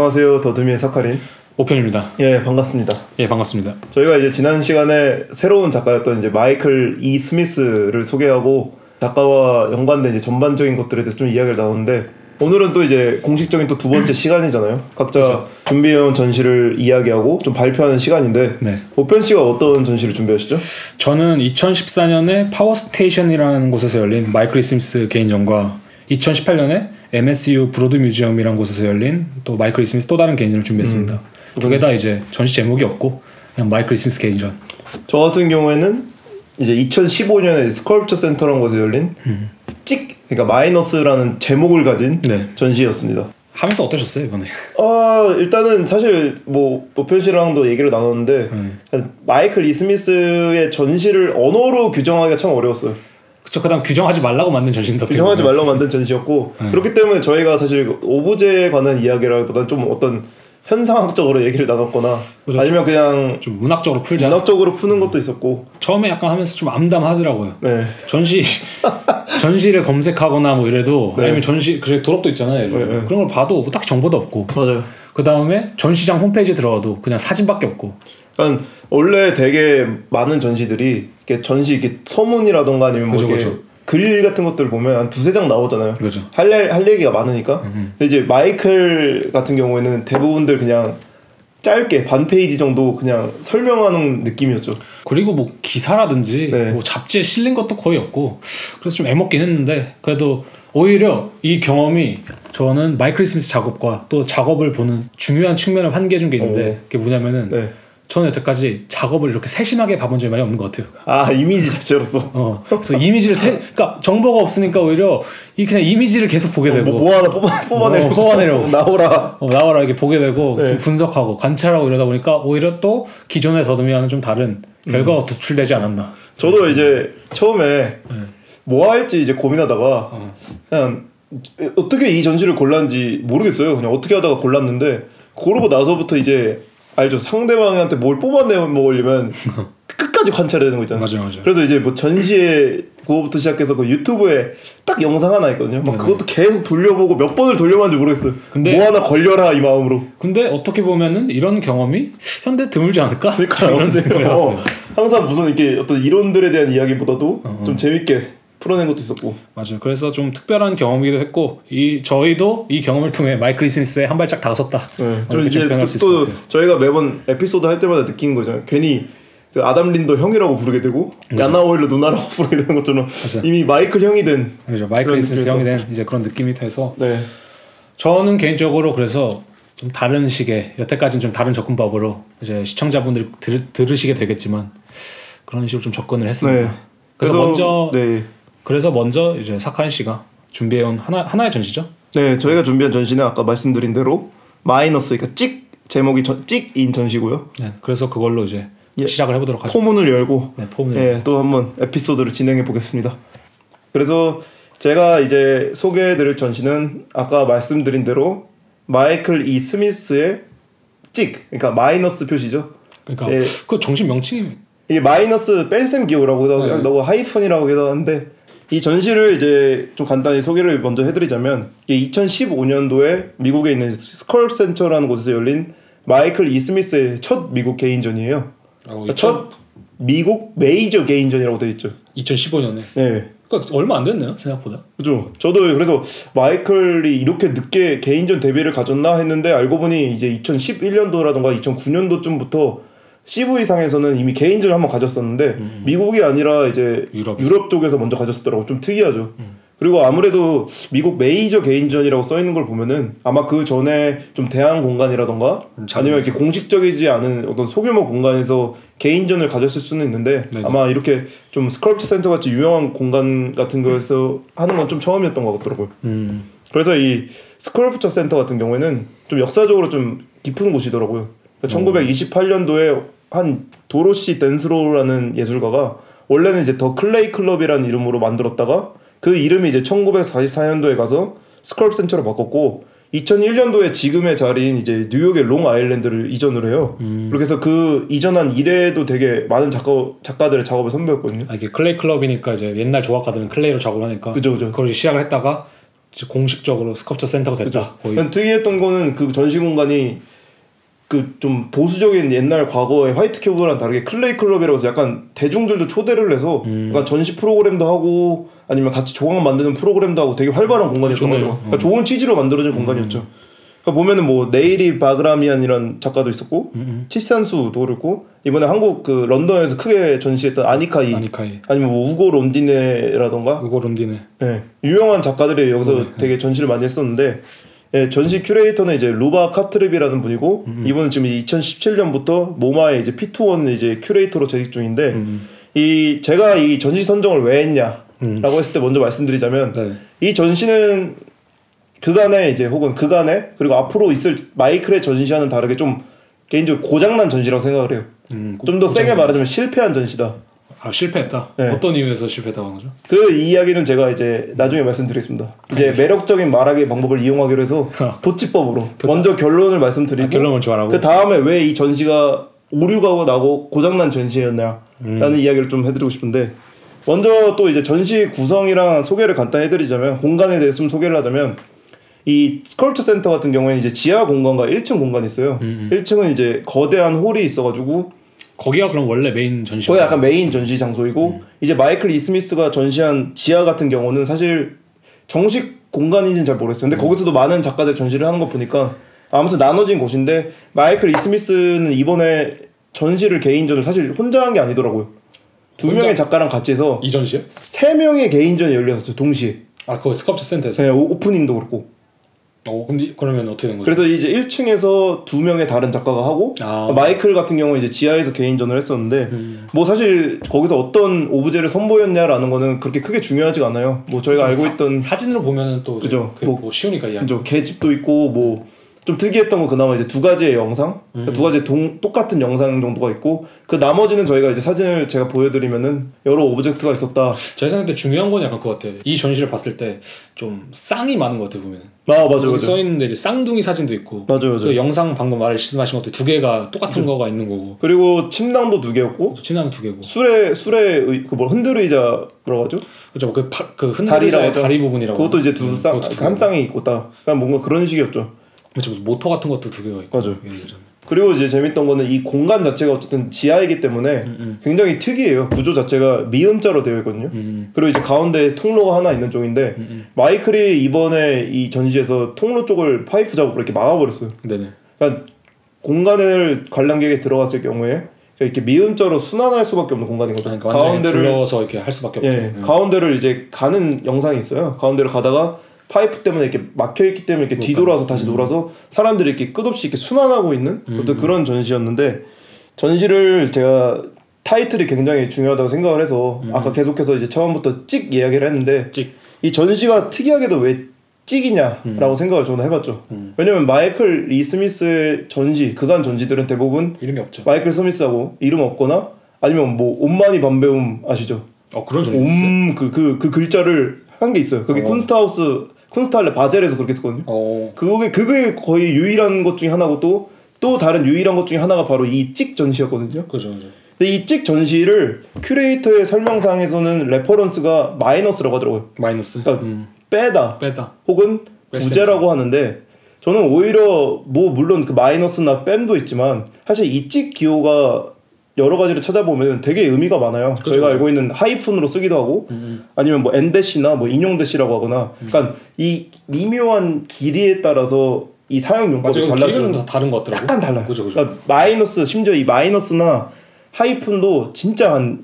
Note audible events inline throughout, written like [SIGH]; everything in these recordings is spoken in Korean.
안녕하세요. 더듬이의 사카린. 오편입니다. 예, 반갑습니다. 예, 반갑습니다. 저희가 이제 지난 시간에 새로운 작가였던 이제 마이클 E 스미스를 소개하고 작가와 연관된 이제 전반적인 것들에 대해서 좀 이야기를 나눴는데 오늘은 또 이제 공식적인 또 두 번째 [LAUGHS] 시간이잖아요. 각자 준비해온 전시를 이야기하고 좀 발표하는 시간인데 네. 오편 씨가 어떤 전시를 준비하시죠? 저는 2014년에 파워스테이션이라는 곳에서 열린 마이클 스미스 개인전과 2018년에 MSU Broad Museum이라는 곳에서 열린 또 마이클 스미스 또 다른 개인전을 준비했습니다. 두개 다 이제 전시 제목이 없고 그냥 마이클 스미스 개인전. 저 같은 경우에는 이제 2015년에 Sculpture Center라는 곳에 열린 찍 그러니까 마이너스라는 제목을 가진 네. 전시였습니다. 하면서 어떠셨어요 이번에? 아 일단은 사실 뭐 오편 씨랑도 얘기를 나눴는데 음. 마이클 E 스미스의 전시를 언어로 규정하기가 참 어려웠어요. 그쵸 그다음 규정하지 말라고 만든 어떻게 규정하지. 말라고 만든 전시였고 음. 그렇기 때문에 저희가 사실 그 오브제에 관한 이야기라기보다는 좀 어떤 현상학적으로 얘기를 나눴거나 그렇죠. 아니면 그냥 좀 문학적으로 풀자. 문학적으로 푸는 것도 있었고 처음에 약간 하면서 좀 암담하더라고요. 네 전시 [LAUGHS] 전시를 검색하거나 뭐 이래도 네. 아니면 전시 그래 도록도 있잖아요. 네, 네. 그런 걸 봐도 뭐 딱히 정보도 없고 맞아요. 그 다음에 전시장 홈페이지에 들어가도 그냥 사진밖에 없고 그러니까 원래 되게 많은 전시들이 이렇게 전시 이렇게 서문이라던가 아니면 뭐 그죠, 이렇게 그죠. 글 같은 것들 보면 한 두세 장 나오잖아요. 그죠. 할, 일- 할 얘기가 많으니까. 음, 근데 이제 마이클 같은 경우에는 대부분들 그냥 짧게 반 페이지 정도 그냥 설명하는 느낌이었죠. 그리고 뭐 기사라든지 네. 뭐 잡지에 실린 것도 거의 없고 그래서 좀 애먹긴 했는데 그래도 오히려 이 경험이 저는 마이클 스미스 작업과 또 작업을 보는 중요한 측면을 환기해 준 게 있는데 그게 뭐냐면은 네. 저는 여태까지 작업을 이렇게 세심하게 봐본 적이 많이 없는 것 같아요. 아 이미지 자체로서 어, 그래서 이미지를 세, 그러니까 정보가 없으니까 오히려 이 그냥 이미지를 계속 보게 되고 뭐, 뭐 하나 뽑아 뽑아내려고 어, 뽑아내려고. [LAUGHS] 나오라. 어, 나와라 이렇게 보게 되고 네. 좀 분석하고 관찰하고 이러다 보니까 오히려 또 기존의 더듬이와는 좀 다른 결과가 음. 도출되지 않았나. 저도 이제 처음에 네. 뭐 할지 이제 고민하다가 어. 그냥 어떻게 이 전시를 골랐는지 모르겠어요. 그냥 어떻게 하다가 골랐는데 그러고 나서부터 이제 알죠. 상대방한테 뭘 뽑아내 먹으려면 [LAUGHS] 끝까지 관찰해야 되는 거 있잖아요. 맞아요, 맞아요. 그래서 이제 뭐 전시에 그거부터 시작해서 그 유튜브에 딱 영상 하나 있거든요. 막 네네. 그것도 계속 돌려보고 몇 번을 돌려봤는지 모르겠어요. 근데- 뭐 하나 걸려라 이 마음으로. 근데 어떻게 보면은 이런 경험이 현대 드물지 않을까? 그러니까 이런 생각을 어. 항상 무슨 이렇게 어떤 이론들에 대한 이야기보다도 어. 좀 재밌게 풀어낸 것도 있었고. 맞아요. 그래서 좀 특별한 경험이기도 했고 이 저희도 이 경험을 통해 마이클 스미스에 한 발짝 다가섰다. 네. 어, 이제 좀 또, 또. 저희가 매번 에피소드 할 때마다 느낀 거잖아요. 괜히 그 아담 린도 형이라고 부르게 되고 야나 오일로 누나라고 [LAUGHS] 부르게 되는 것처럼 맞아요. 이미 마이클 형이 된. 그렇죠. 마이클 스미스. 형이 된 이제 그런 느낌이 돼서 네. 저는 개인적으로 그래서 좀 다른 식의 여태까지는 좀 다른 접근법으로 이제 시청자분들이 들, 들으시게 되겠지만 그런 식으로 좀 접근을 했습니다. 네. 그래서, 먼저 네. 그래서 먼저 이제 사카인 씨가 준비해온 하나 하나의 전시죠. 네, 저희가 준비한 전시는 아까 말씀드린 대로 마이너스 그러니까 찍 제목이 전, 찍인 전시고요. 네. 그래서 그걸로 이제 예. 시작을 해보도록 하죠. 포문을 열고 네, 포문을 예, 또 한번 에피소드를 진행해 보겠습니다. 그래서 제가 이제 소개해드릴 전시는 아까 말씀드린 대로 마이클 E 스미스의 찍, 그러니까 마이너스 표시죠. 그러니까 예. 그 정식 명칭이 이게 마이너스 뺄셈 기호라고 해서 네. 그냥 너무 하이픈이라고 해서 하는데 이 전시를 이제 좀 간단히 소개를 먼저 해드리자면 이게 2015년도에 미국에 있는 Sculpture Center라는 곳에서 열린 마이클 E 스미스의 첫 미국 개인전이에요. 어, 첫 미국 메이저 개인전이라고 되어 있죠. 2015년에 네. 그러니까 얼마 안 됐네요 생각보다. 그죠. 저도 그래서 마이클이 이렇게 늦게 개인전 데뷔를 가졌나 했는데 알고 보니 이제 2011년도라던가 2009년도쯤부터 CV상에서는 이미 개인전을 한번 가졌었는데 미국이 아니라 이제 유럽. 유럽 쪽에서 먼저 가졌었더라고. 좀 특이하죠. 그리고 아무래도 미국 메이저 개인전이라고 써 있는 걸 보면은 아마 그 전에 좀 대안 공간이라던가 음, 잘 아니면 이렇게 공식적이지 않은 어떤 소규모 공간에서 개인전을 가졌을 수는 있는데 네네. 아마 이렇게 좀 Sculpture Center 같이 유명한 공간 같은 거에서 하는 건 좀 처음이었던 것 같더라고요. 음. 그래서 이 Sculpture Center 같은 경우에는 좀 역사적으로 좀 깊은 곳이더라고요. 그러니까 1928년도에 한 도로시 덴슬로라는 예술가가 원래는 이제 The Clay Club이라는 이름으로 만들었다가 그 이름이 이제 1944년도에 가서 Sculpture Center로 바꿨고 2001년도에 지금의 자리인 이제 뉴욕의 롱 아일랜드를 이전을 해요. 그렇게 해서 그 이전한 이래도 되게 많은 작가 작가들의 작업을 선보였거든요. 아, 이게 Clay Club이니까 이제 옛날 조각가들은 clay로 작업을 하니까 그죠, 그죠. 그걸 시작을 했다가 공식적으로 Sculpture Center가 됐다. 거의. 그냥 특이했던 거는 그 전시 공간이 그 좀 보수적인 옛날 과거의 white cube랑 다르게 Clay Club이라고 해서 약간 대중들도 초대를 해서 음. 약간 전시 프로그램도 하고 아니면 같이 조각 만드는 프로그램도 하고 되게 활발한 공간이었던 좋네요. 음. 거죠. 그러니까 좋은 취지로 만들어진 공간이었죠. 그러니까 보면은 뭐 나이리 바그라미안이란 작가도 있었고 음, 치산수도 그렇고 이번에 한국 그 런던에서 크게 전시했던 아니카이 아니카이. 아니면 뭐 우고 론디노네라던가 우고 론디노네. 네, 유명한 작가들이 여기서 네. 되게 전시를 많이 했었는데 예, 전시 큐레이터는 이제 루바 카트립이라는 분이고 음, 이분은 지금 2017년부터 MoMA의 이제 PS1 이제 큐레이터로 재직 중인데 음. 이 제가 이 전시 선정을 왜 했냐라고 했을 때 먼저 말씀드리자면 네. 이 전시는 그간에 이제 혹은 그간에 그리고 앞으로 있을 마이클의 전시와는 다르게 좀 개인적으로 고장난 전시라고 생각을 해요. 음, 좀더 세게 말하자면 실패한 전시다. 아 실패했다. 네. 어떤 이유에서 실패했다고 하는 거죠? 그 이야기는 제가 이제 나중에 말씀드리겠습니다. 이제 매력적인 말하기 방법을 이용하기로 해서 [LAUGHS] 도치법으로 먼저 결론을 말씀드리고 아, 결론 먼저 말하고. 그 다음에 왜 이 전시가 오류가 나고 고장난 전시였냐라는 음. 이야기를 좀 해드리고 싶은데 먼저 또 이제 전시 구성이랑 소개를 간단히 해드리자면 공간에 대해서 좀 소개를 하자면 이 스컬처 센터 같은 경우에는 이제 지하 공간과 1층 공간이 있어요. 음, 1층은 이제 거대한 홀이 있어가지고 거기가 그럼 원래 메인 전시. 거기 약간 메인 전시 장소이고 이제 마이클 E 스미스가 전시한 지하 같은 경우는 사실 정식 공간인지는 잘 모르겠어요. 근데 거기서도 많은 작가들 전시를 하는 거 보니까 아무튼 나눠진 곳인데 마이클 E 스미스는 이번에 전시를 개인전을 사실 혼자 한 게 아니더라고요. 두 혼자? 명의 작가랑 같이 해서 이 전시요? 세 명의 개인전이 열렸어요 동시에. 아 그거 Sculpture Center에서. 네, 오- 오프닝도 그렇고. 어 근데 그러면 어떻게 된 거죠? 그래서 이제 1층에서 두 명의 다른 작가가 하고 아. 마이클 같은 경우는 이제 지하에서 개인전을 했었는데 음. 뭐 사실 거기서 어떤 오브제를 선보였냐라는 거는 그렇게 크게 중요하지가 않아요. 뭐 저희가 알고 사- 있던 사진으로 보면은 또 그죠. 그게 뭐- 뭐, 쉬우니까 이해. 그죠 개집도 있고 뭐 좀 특이했던 건 그나마 이제 두 가지의 영상, 그러니까 두 가지 동, 똑같은 영상 정도가 있고 그 나머지는 저희가 이제 사진을 제가 보여드리면은 여러 object가 있었다. 제 생각에 중요한 건 약간 그거 같아요. 이 전시를 봤을 때 좀 쌍이 많은 것 같아요 보면은. 아 맞아 맞아 써 있는 데 쌍둥이 사진도 있고. 맞아 맞아. 그 영상 방금 말씀하신 것도 두 개가 똑같은 거가 있는 거고. 그리고 침낭도 두 개였고 침낭 두 개고. 술에 술에 그뭐 흔들 의자라고 하죠? 그죠. 그, 파, 그 다리라고 하죠. 다리 부분이라고. 그것도 이제 두 쌍, 그것도 두한 개고. 쌍이 있고 딱 그냥 뭔가 그런 식이었죠. 그렇죠. 모터 같은 것도 두 개가 있고. 맞아. 그리고 이제 재밌던 거는 이 공간 자체가 어쨌든 지하이기 때문에 음, 굉장히 특이해요. 구조 자체가 미음자로 되어 있거든요. 음. 그리고 이제 가운데 통로가 하나 있는 쪽인데 음. 마이클이 이번에 이 전시에서 통로 쪽을 파이프 작업으로 이렇게 막아버렸어요. 네네. 그러니까 공간을 관람객이 들어갔을 경우에 이렇게 미음자로 순환할 수밖에 없는 공간이거든요. 그러니까 가운데를 둘러서 이렇게 할 수밖에 없죠. 예, 네. 가운데를 이제 가는 영상이 있어요. 가운데를 가다가 파이프 때문에 이렇게 막혀 있기 때문에 이렇게 뒤돌아서 다시 돌아서 사람들이 이렇게 끝없이 이렇게 순환하고 있는 어떤 그런 전시였는데 전시를 제가 타이틀이 굉장히 중요하다고 생각을 해서 아까 계속해서 이제 처음부터 찍 이야기를 했는데 찍. 이 전시가 특이하게도 왜 찍이냐라고 생각을 저는 해봤죠. 왜냐면 마이클 E 스미스의 전시 그간 전시들은 대부분 이름이 없죠. 마이클 스미스하고 이름 없거나 아니면 뭐 옴마니 반메훔 아시죠? 어 그런 전시 있어요. 옴그 그 그 글자를 한 게 있어요. 그게 어. 쿤스트하우스 쿤스트할레 바젤에서 그렇게 썼거든요. 어. 그게 그게 거의 유일한 것 중에 하나고 또또 다른 유일한 것 중에 하나가 바로 이 찍 전시였거든요. 그죠 그죠. 근데 이 찍 전시를 큐레이터의 설명상에서는 reference가 마이너스라고 하더라고요. 마이너스. 그러니까 음. 빼다 빼다. 혹은. 부재라고 하는데 저는 오히려 뭐 물론 그 마이너스나 뺌도 있지만 사실 이 찍 기호가 여러 가지를 찾아보면 되게 의미가 많아요. 저희가 알고 있는 하이픈으로 쓰기도 하고 음. 아니면 뭐 엔대시나 뭐 인용 대시라고 하거나 그러니까 이 미묘한 길이에 따라서 이 사용 용법이. 좀 다른 것 같더라고. 약간 달라요. 그죠 그죠. 그러니까 마이너스 심지어 이 마이너스나 하이픈도 진짜 한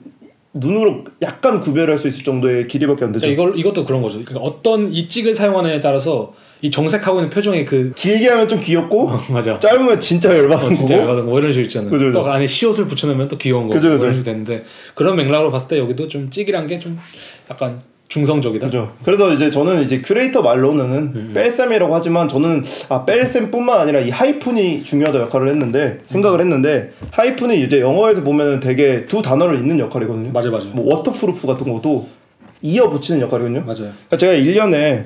눈으로 약간 구별할 수 있을 정도의 길이밖에 안 되죠. 그러니까 이걸 이것도 그런 거죠. 그러니까 어떤 이 찍을 사용하느냐에 따라서 이 정색하고 있는 표정이 그 길게 하면 좀 귀엽고 맞아. 짧으면 진짜 열받은 어, 진짜 거고. 열받은 거 이런 식 있잖아요. 그죠, 그죠. 또 안에 시옷을 붙여놓으면 또 귀여운 거 그죠, 그죠. 이런 식 되는데 그런 맥락으로 봤을 때 여기도 좀 찍이란 게 좀 약간 중성적이다. 그죠. 그래서 이제 저는 이제 큐레이터 말로는 뺄셈이라고 하지만 저는 아 뺄셈뿐만 아니라 이 하이픈이 중요하다 역할을 했는데 생각을 했는데 하이픈이 이제 영어에서 보면은 되게 두 단어를 잇는 역할이거든요. 맞아 맞아. 뭐 waterproof 같은 것도 이어 붙이는 역할이거든요. 맞아요. 그러니까 제가 일전에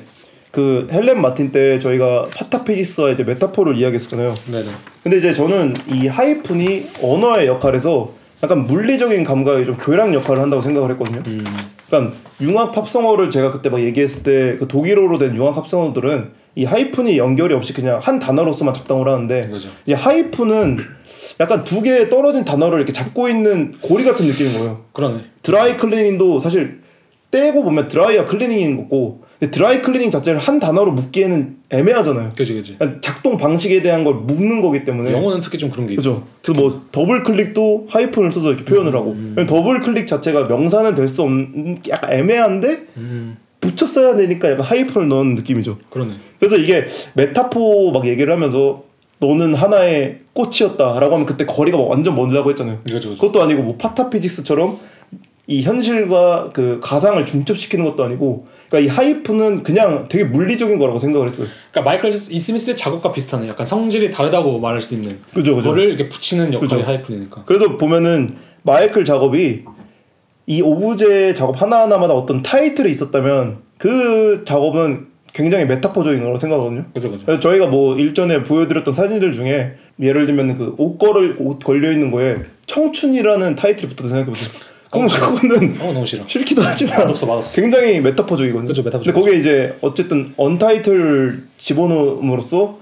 그 헬렌 마틴 때 저희가 pataphysics와 이제 메타포를 이야기했잖아요. 네네. 근데 이제 저는 이 하이픈이 언어의 역할에서 약간 물리적인 감각의 좀 교량 역할을 한다고 생각을 했거든요. 음. 그러니까 융합 합성어를 제가 그때 막 얘기했을 때 그 독일어로 된 융합 합성어들은 이 하이픈이 연결이 없이 그냥 한 단어로서만 작동을 하는데 그죠. 이 하이픈은 약간 두 개의 떨어진 단어를 이렇게 잡고 있는 고리 같은 느낌인 거예요. 그러네. 드라이 클리닝도 사실 떼고 보면 드라이와 클리닝인 거고 드라이 클리닝 자체를 한 단어로 묶기에는 애매하잖아요. 그지 그지. 그러니까 작동 방식에 대한 걸 묶는 거기 때문에 영어는 특히 좀 그런 게 있어. 그죠. 그래서 뭐 더블 클릭도 하이픈을 써서 이렇게 표현을 하고 왜냐면 더블 클릭 자체가 명사는 될 수 없는 약간 애매한데 음, 붙여 써야 되니까 약간 하이픈을 넣은 느낌이죠. 그러네. 그래서 이게 메타포 막 얘기를 하면서 너는 하나의 꽃이었다라고 하면 그때 거리가 막 완전 멀다고 했잖아요. 그죠 그죠. 그것도 아니고 뭐 pataphysics처럼 이 현실과 그 가상을 중첩시키는 것도 아니고 그러니까 이 하이픈은 그냥 되게 물리적인 거라고 생각을 했어요. 그러니까 마이클 E. 스미스의 작업과 비슷하네. 약간 성질이 다르다고 말할 수 있는. 그죠, 그죠. 그거를 이렇게 붙이는 역할이 그죠. 하이픈이니까. 그래서 보면은 마이클 작업이 이 오브제 작업 하나하나마다 어떤 타이틀이 있었다면 그 작업은 굉장히 메타포적인 거라고 생각하거든요. 그죠 그죠. 그래서 저희가 뭐 일전에 보여드렸던 사진들 중에 예를 들면 그 옷 걸을 옷 걸려 있는 거에 청춘이라는 타이틀이 붙어서 생각해 보세요. 그럼 그거는 어 너무 싫어. 싫기도 하지만 맛없어 맛없어. 굉장히 메타포적이거든요. 그죠, 메타포적. 근데 거기에 이제 어쨌든 언타이틀 집어넣음으로써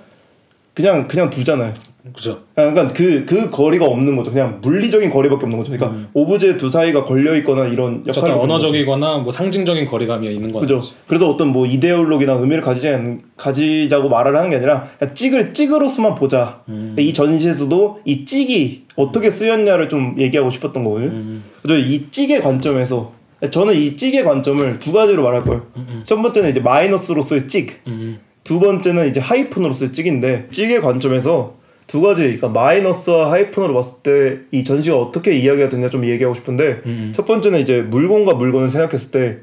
그냥 그냥 두잖아요. 그죠. 그러니까 그, 그 거리가 없는 거죠. 그냥 물리적인 거리밖에 없는 거죠. 그러니까 오브제 두 사이가 걸려 있거나 이런 하는 거죠. 언어적이거나 뭐 상징적인 거리감이 있는 거죠. 그죠. 그래서 어떤 뭐 이데올로기나 의미를 가지지 않, 가지자고 말을 하는 게 아니라 찍을 찍으로서만 보자. 음. 이 전시에서도 이 찍이 어떻게 쓰였냐를 좀 얘기하고 싶었던 거거든요. 음. 그래서 이 찍의 관점에서 저는 이 찍의 관점을 두 가지로 말할 거예요. 첫 번째는 이제 마이너스로서의 찍. 음. 두 번째는 이제 하이픈으로서의 찍인데 찍의 관점에서 두 가지 그러니까 마이너스와 하이픈으로 봤을 때 이 전시가 어떻게 이야기가 되냐 좀 얘기하고 싶은데 음. 첫 번째는 이제 물건과 물건을 생각했을 때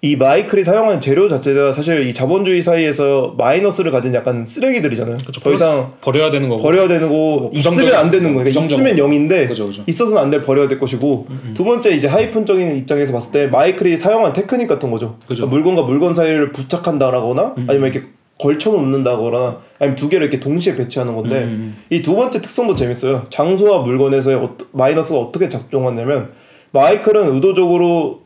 이 마이클이 사용한 재료 자체가 사실 이 자본주의 사이에서 마이너스를 가진 약간 쓰레기들이잖아요. 그렇죠. 더 이상 버려야 되는 거고. 버려야 되는 거 부정적인- 있으면 안 되는 거예요. 그러니까 있으면 0인데 그죠, 그죠. 있어서는 안 될 버려야 될 것이고 두 번째 이제 하이픈적인 입장에서 봤을 때 마이클이 사용한 테크닉 같은 거죠. 음. 그러니까 물건과 물건 사이를 부착한다라거나 아니면 이렇게 걸쳐 놓는다거나 아니면 두 개를 이렇게 동시에 배치하는 건데 음, 이두 번째 특성도 재밌어요. 장소와 물건에서의 어떠- 마이너스가 어떻게 작동하냐면 마이클은 의도적으로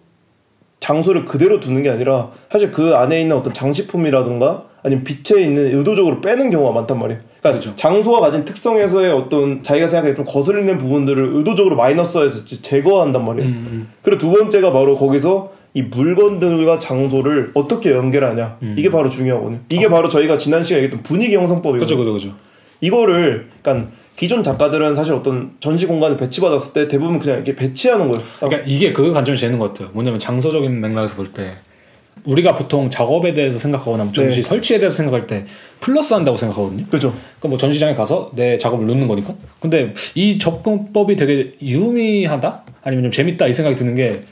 장소를 그대로 두는 게 아니라 사실 그 안에 있는 어떤 장식품이라든가 아니면 빛에 있는 의도적으로 빼는 경우가 많단 말이에요. 그러니까 그죠. 장소가 가진 특성에서의 어떤 자기가 생각해 좀 거슬리는 부분들을 의도적으로 마이너스화해서 제거한단 말이에요. 음, 그리고 두 번째가 바로 거기서 이 물건들과 장소를 어떻게 연결하냐 이게 바로 중요하거든요. 이게 바로 저희가 지난 시간에 얘기했던 분위기 형성법이거든요. 그죠 그죠 그죠. 이거를 그러니까 기존 작가들은 사실 어떤 전시 공간을 배치받았을 때 대부분 그냥 이렇게 배치하는 거예요. 그러니까 이게 그 관점이 재는 것 같아요. 뭐냐면 장소적인 맥락에서 볼 때 우리가 보통 작업에 대해서 생각하거나 뭐 전시 네. 설치에 대해서 생각할 때 플러스 한다고 생각하거든요. 그죠? 그러니까 뭐 전시장에 가서 내 작업을 놓는 거니까. 근데 이 접근법이 되게 유미하다? 아니면 좀 재밌다 이 생각이 드는 게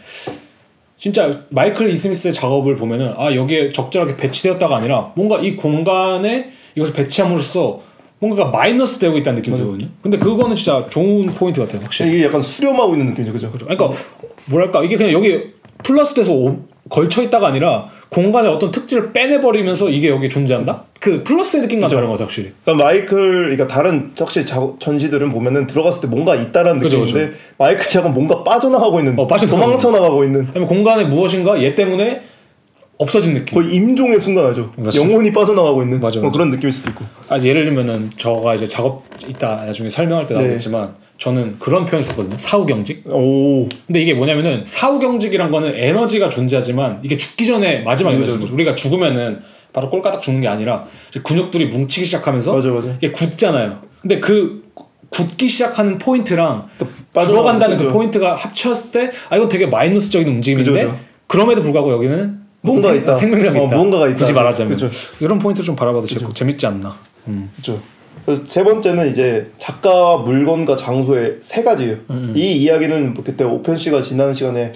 진짜 마이클 이스미스의 작업을 보면은 아 여기에 적절하게 배치되었다가 아니라 뭔가 이 공간에 이것을 배치함으로써 뭔가가 마이너스 되고 있다는 느낌이 들거든요. 근데 그거는 진짜 좋은 포인트 같아요, 확실히. 이게 약간 수렴하고 있는 느낌이죠, 그죠? 그죠. 그러니까 뭐랄까 이게 그냥 여기 플러스 돼서 오- 걸쳐 있다가 아니라 공간의 어떤 특질을 빼내버리면서 이게 여기 존재한다. 그 플러스의 느낌과 다른 거죠, 확실히. 그러니까 마이클, 그러니까 다른 확실히 자, 전시들은 보면은 들어갔을 때 뭔가 있다라는 그죠, 느낌인데 마이클 작은 뭔가 빠져나가고 있는, 어, 빠져나가고 도망쳐 나가고 있는 아니면 공간에 무엇인가 얘 때문에 없어진 느낌. 거의 임종의 순간이죠. 그렇죠. 영혼이 빠져나가고 있는 맞아, 뭐 맞아. 그런 느낌일 수도 있고. 아, 예를 들면은 저가 이제 작업 이따 나중에 설명할 때 네. 나오겠지만 저는 그런 표현 썼거든요. 사후 경직. 오, 근데 이게 뭐냐면은 사후 경직이란 거는 에너지가 존재하지만 이게 죽기 전에 마지막에 되는 거죠. 우리가 죽으면은 바로 꼴까닥 죽는 게 아니라 근육들이 뭉치기 시작하면서 맞아, 맞아. 이게 굳잖아요. 근데 그 굳기 시작하는 포인트랑 들어간다는 그. 포인트가 합쳤을 때 아 이건 되게 마이너스적인 움직임인데 그죠, 그죠. 그럼에도 불구하고 여기는 뭔가 생- 있다. 생명력이 어, 있다. 뭔가가 있다. 굳이 말하자면 그죠. 이런 포인트 좀 바라봐도 재- 재밌지 않나. 음. 그렇죠. 그래서 세 번째는 이제 작가와 물건과 장소의 세 가지예요. 이 이야기는 뭐 그때 오펜 씨가 지난 시간에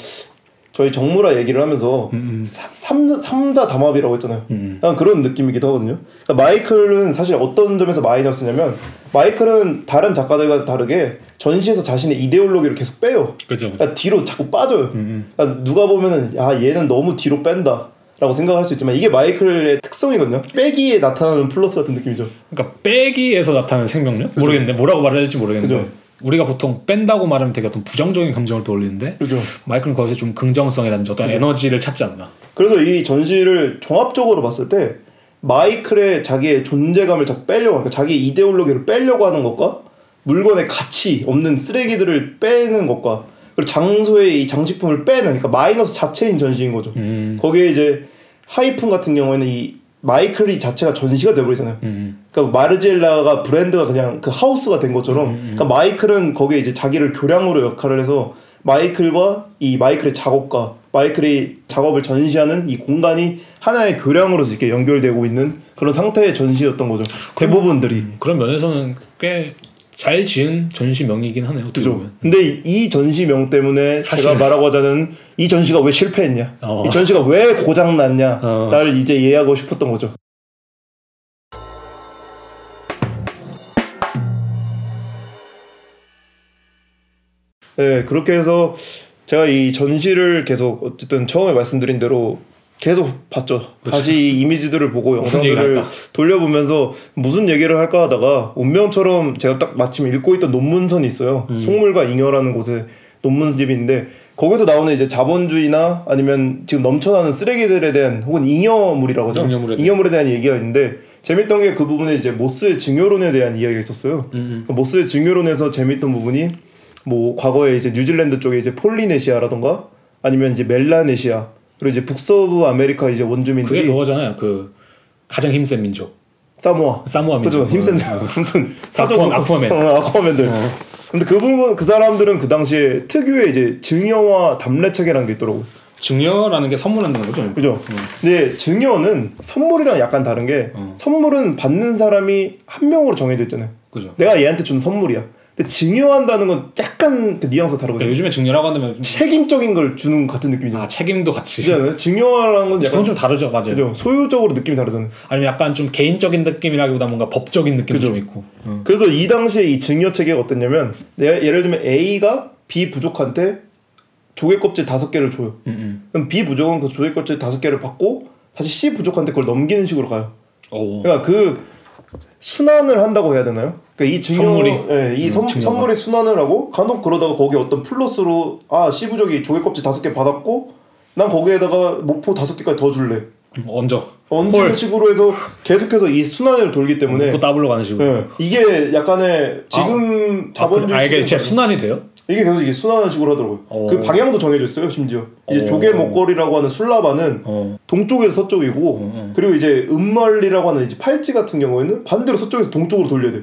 저희 정무라 얘기를 하면서 사- 삼, 삼자 담합이라고 했잖아요. 약간 그런 느낌이기도 하거든요. 그러니까 마이클은 사실 어떤 점에서 마이너스냐면 마이클은 다른 작가들과 다르게 전시에서 자신의 이데올로기를 계속 빼요. 그죠. 그러니까 뒤로 자꾸 빠져요. 그러니까 누가 보면은 야 얘는 너무 뒤로 뺀다. 라고 생각할 수 있지만 이게 마이클의 특성이거든요. 빼기에 나타나는 플러스 같은 느낌이죠. 그러니까 빼기에서 나타나는 생명력? 모르겠는데 뭐라고 말해야 될지 모르겠는데 그죠. 우리가 보통 뺀다고 말하면 되게 어떤 부정적인 감정을 떠올리는데 그죠. 마이클은 거기서 좀 긍정성이라든지 어떤 에너지를 찾지 않나. 그래서 이 전시를 종합적으로 봤을 때 마이클의 자기의 존재감을 자꾸 빼려고 하니까 자기 이데올로기를 빼려고 하는 것과 물건의 가치 없는 쓰레기들을 빼는 것과 그리고 장소의 이 장식품을 빼는 그러니까 마이너스 자체인 전시인 거죠. 음. 거기에 이제 하이픈 같은 경우에는 이 마이클이 자체가 전시가 돼버리잖아요. 음. 그러니까 마르지엘라가 브랜드가 그냥 그 하우스가 된 것처럼 그러니까 마이클은 거기에 이제 자기를 교량으로 역할을 해서 마이클과 이 마이클의 작업과 마이클의 작업을 전시하는 이 공간이 하나의 교량으로서 이렇게 연결되고 있는 그런 상태의 전시였던 거죠. 대부분들이. 그런 면에서는 꽤잘 지은 전시명이긴 하네요. 어떻게 그죠. 보면. 근데 이- 이 전시명 때문에 사실- 제가 말하고 하자는 이 전시가 왜 실패했냐, 어. 이 전시가 왜 고장 났냐를 어. 이제 이해하고 싶었던 거죠. 네, 그렇게 해서 제가 이 전시를 계속 어쨌든 처음에 말씀드린 대로 계속 봤죠. 다시 이 이미지들을 보고 그렇죠. 영상들을? 돌려보면서 무슨 얘기를 할까 하다가 운명처럼 제가 딱 마침 읽고 있던 논문선이 있어요. 음. 속물과 잉여라는 곳에 논문집이 있는데 거기서 나오는 이제 자본주의나 아니면 지금 넘쳐나는 쓰레기들에 대한 혹은 잉여물이라고 하죠. 잉여물에 대한. 잉여물에 대한 얘기가 있는데 재밌던 게 그 부분에 이제 모스의 증여론에 대한 이야기가 있었어요. 음, 그 모스의 증여론에서 재밌던 부분이 뭐 과거에 이제 뉴질랜드 쪽에 이제 폴리네시아라던가 아니면 이제 멜라네시아 그리고 이제 북서부 아메리카 이제 그게 원주민들이 그거잖아요. 그 가장 힘센 민족. 사모아 사모아 민족. 그죠 힘센 어. [LAUGHS] 아무튼 아쿠아- 아쿠아맨. 어, 아쿠아맨들 근데 그 부분 그 사람들은 그 당시에 특유의 이제 증여와 답례책이라는 게 있더라고요 증여라는 게 선물한다는 거죠. 그죠 근데 증여는 선물이랑 약간 다른 게 어. 선물은 받는 사람이 한 명으로 정해져 있잖아요 그죠. 내가 얘한테 준 선물이야 근데 증여한다는 건 약간 그 뉘앙스가 다르거든요 그러니까 요즘에 증여라고 한다면 좀- 책임적인 걸 주는 것 같은 느낌이죠 아 책임도 같이. 증여라는 건 약간 좀 다르죠, 맞아요. 그죠 소유적으로 느낌이 다르잖아요 아니면 약간 좀 개인적인 느낌이라기보다 뭔가 법적인 느낌도 그죠. 좀 있고. 어. 그래서 이 당시에 이 증여 체계가 어땠냐면 내- 예를 들면 A가 B 부족한테 조개 껍질 다섯 개를 줘요. 음, 음. 그럼 B 부족은 그 조개 껍질 다섯 개를 받고 다시 C 부족한테 그걸 넘기는 식으로 가요. 오. 그러니까 그 순환을 한다고 해야 되나요? 그러니까 이 증여, 선물이? 예, 이 음, 선, 증여가. 선물이 순환을 하고 간혹 그러다가 거기 어떤 플러스로 아 C 부족이 조개 껍질 다섯 개 받았고 난 거기에다가 모포 다섯 개까지 더 줄래. 얹어. 얹는 식으로 해서 계속해서 이 순환을 돌기 때문에 또 더블로 가는 식으로. 예, 이게 약간의 지금 자본주의 아, 이게 체제는 진짜 순환이 돼요? 이게 계속 이게 순환하는 식으로 하더라고요. 어. 그 방향도 정해져 있어요, 심지어. 이제 어. 조개 목걸이라고 하는 소울라바는 어. 동쪽에서 서쪽이고, 어. 그리고 이제 음왈리라고 하는 이제 팔찌 같은 경우에는 반대로 서쪽에서 동쪽으로 돌려야 돼요.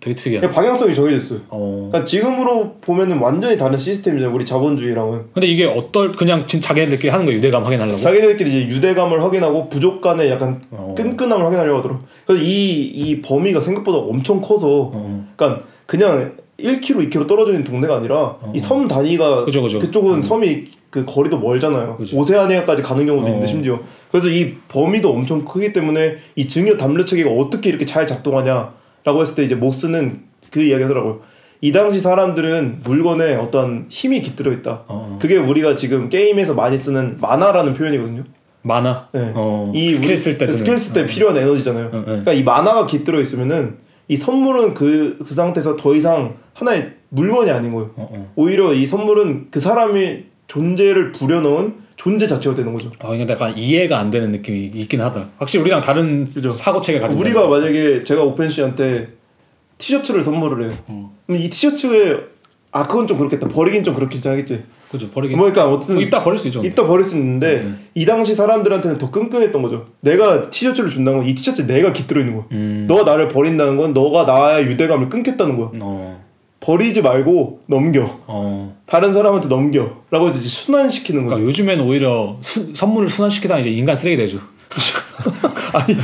되게. 그냥 방향성이 정해져 있어요. 어. 그러니까 지금으로 보면은 완전히 다른 시스템이잖아요, 우리 자본주의랑은. 근데 이게 어떨 그냥 진 자기네들끼리 하는 거 유대감 확인하려고. 자기네들끼리 이제 유대감을 확인하고 부족 간의 약간 어. 끈끈함을 확인하려고 하더라고요. 그래서 이, 이 범위가 생각보다 엄청 커서, 어. 그러니까 그냥 1km, 2km 떨어져 있는 동네가 아니라 이 섬 단위가 그죠, 그죠. 쪽은 섬이 그 거리도 멀잖아요. 그죠. 오세아니아까지 가는 경우도 어. 있는데 심지어 그래서 이 범위도 엄청 크기 때문에 이 증여 담례 체계가 어떻게 이렇게 잘 작동하냐라고 했을 때 이제 모스는 그 이야기 하더라고요. 이 당시 사람들은 물건에 어떤 힘이 깃들어 있다. 어. 그게 우리가 지금 게임에서 많이 쓰는 마나라는 표현이거든요. 마나. 네. 어. 이 스킬 우리- 쓸 때. 스킬 쓸때 필요한 에너지잖아요. 어, 네. 그러니까 이 마나가 깃들어 있으면은 이 선물은 그, 그 상태에서 더 이상 하나의 물건이 아닌 거예요. 어, 어. 오히려 이 선물은 그 사람이 존재를 불어넣은 존재 자체가 되는 거죠. 아 이게 약간 이해가 안 되는 느낌이 있긴 하다. 확실히 우리랑 다른 그죠. 사고 체계 가지고. 우리가 만약에 제가 오펜 씨한테 티셔츠를 선물을 해요. 어. 그럼 이 티셔츠에 아 그건 좀 그렇겠다. 버리긴 좀 그렇긴 하겠지. 그죠 버리긴. 뭐 그러니까 어쨌든 뭐 입다 버릴 수 있죠. 입다 버릴 수 있는데 음. 이 당시 사람들한테는 더 끈끈했던 거죠. 내가 티셔츠를 준다는 건 이 티셔츠에 내가 깃들어 있는 거야. 음. 너가 나를 버린다는 건 너가 나의 유대감을 끊겠다는 거야. 어. 버리지 말고 넘겨. 어. 다른 사람한테 넘겨. 라고 해서 이제 순환시키는 거죠. 그러니까 요즘엔 오히려 수, 선물을 순환시키다 이제 인간 쓰레기 되죠. [LAUGHS] 아니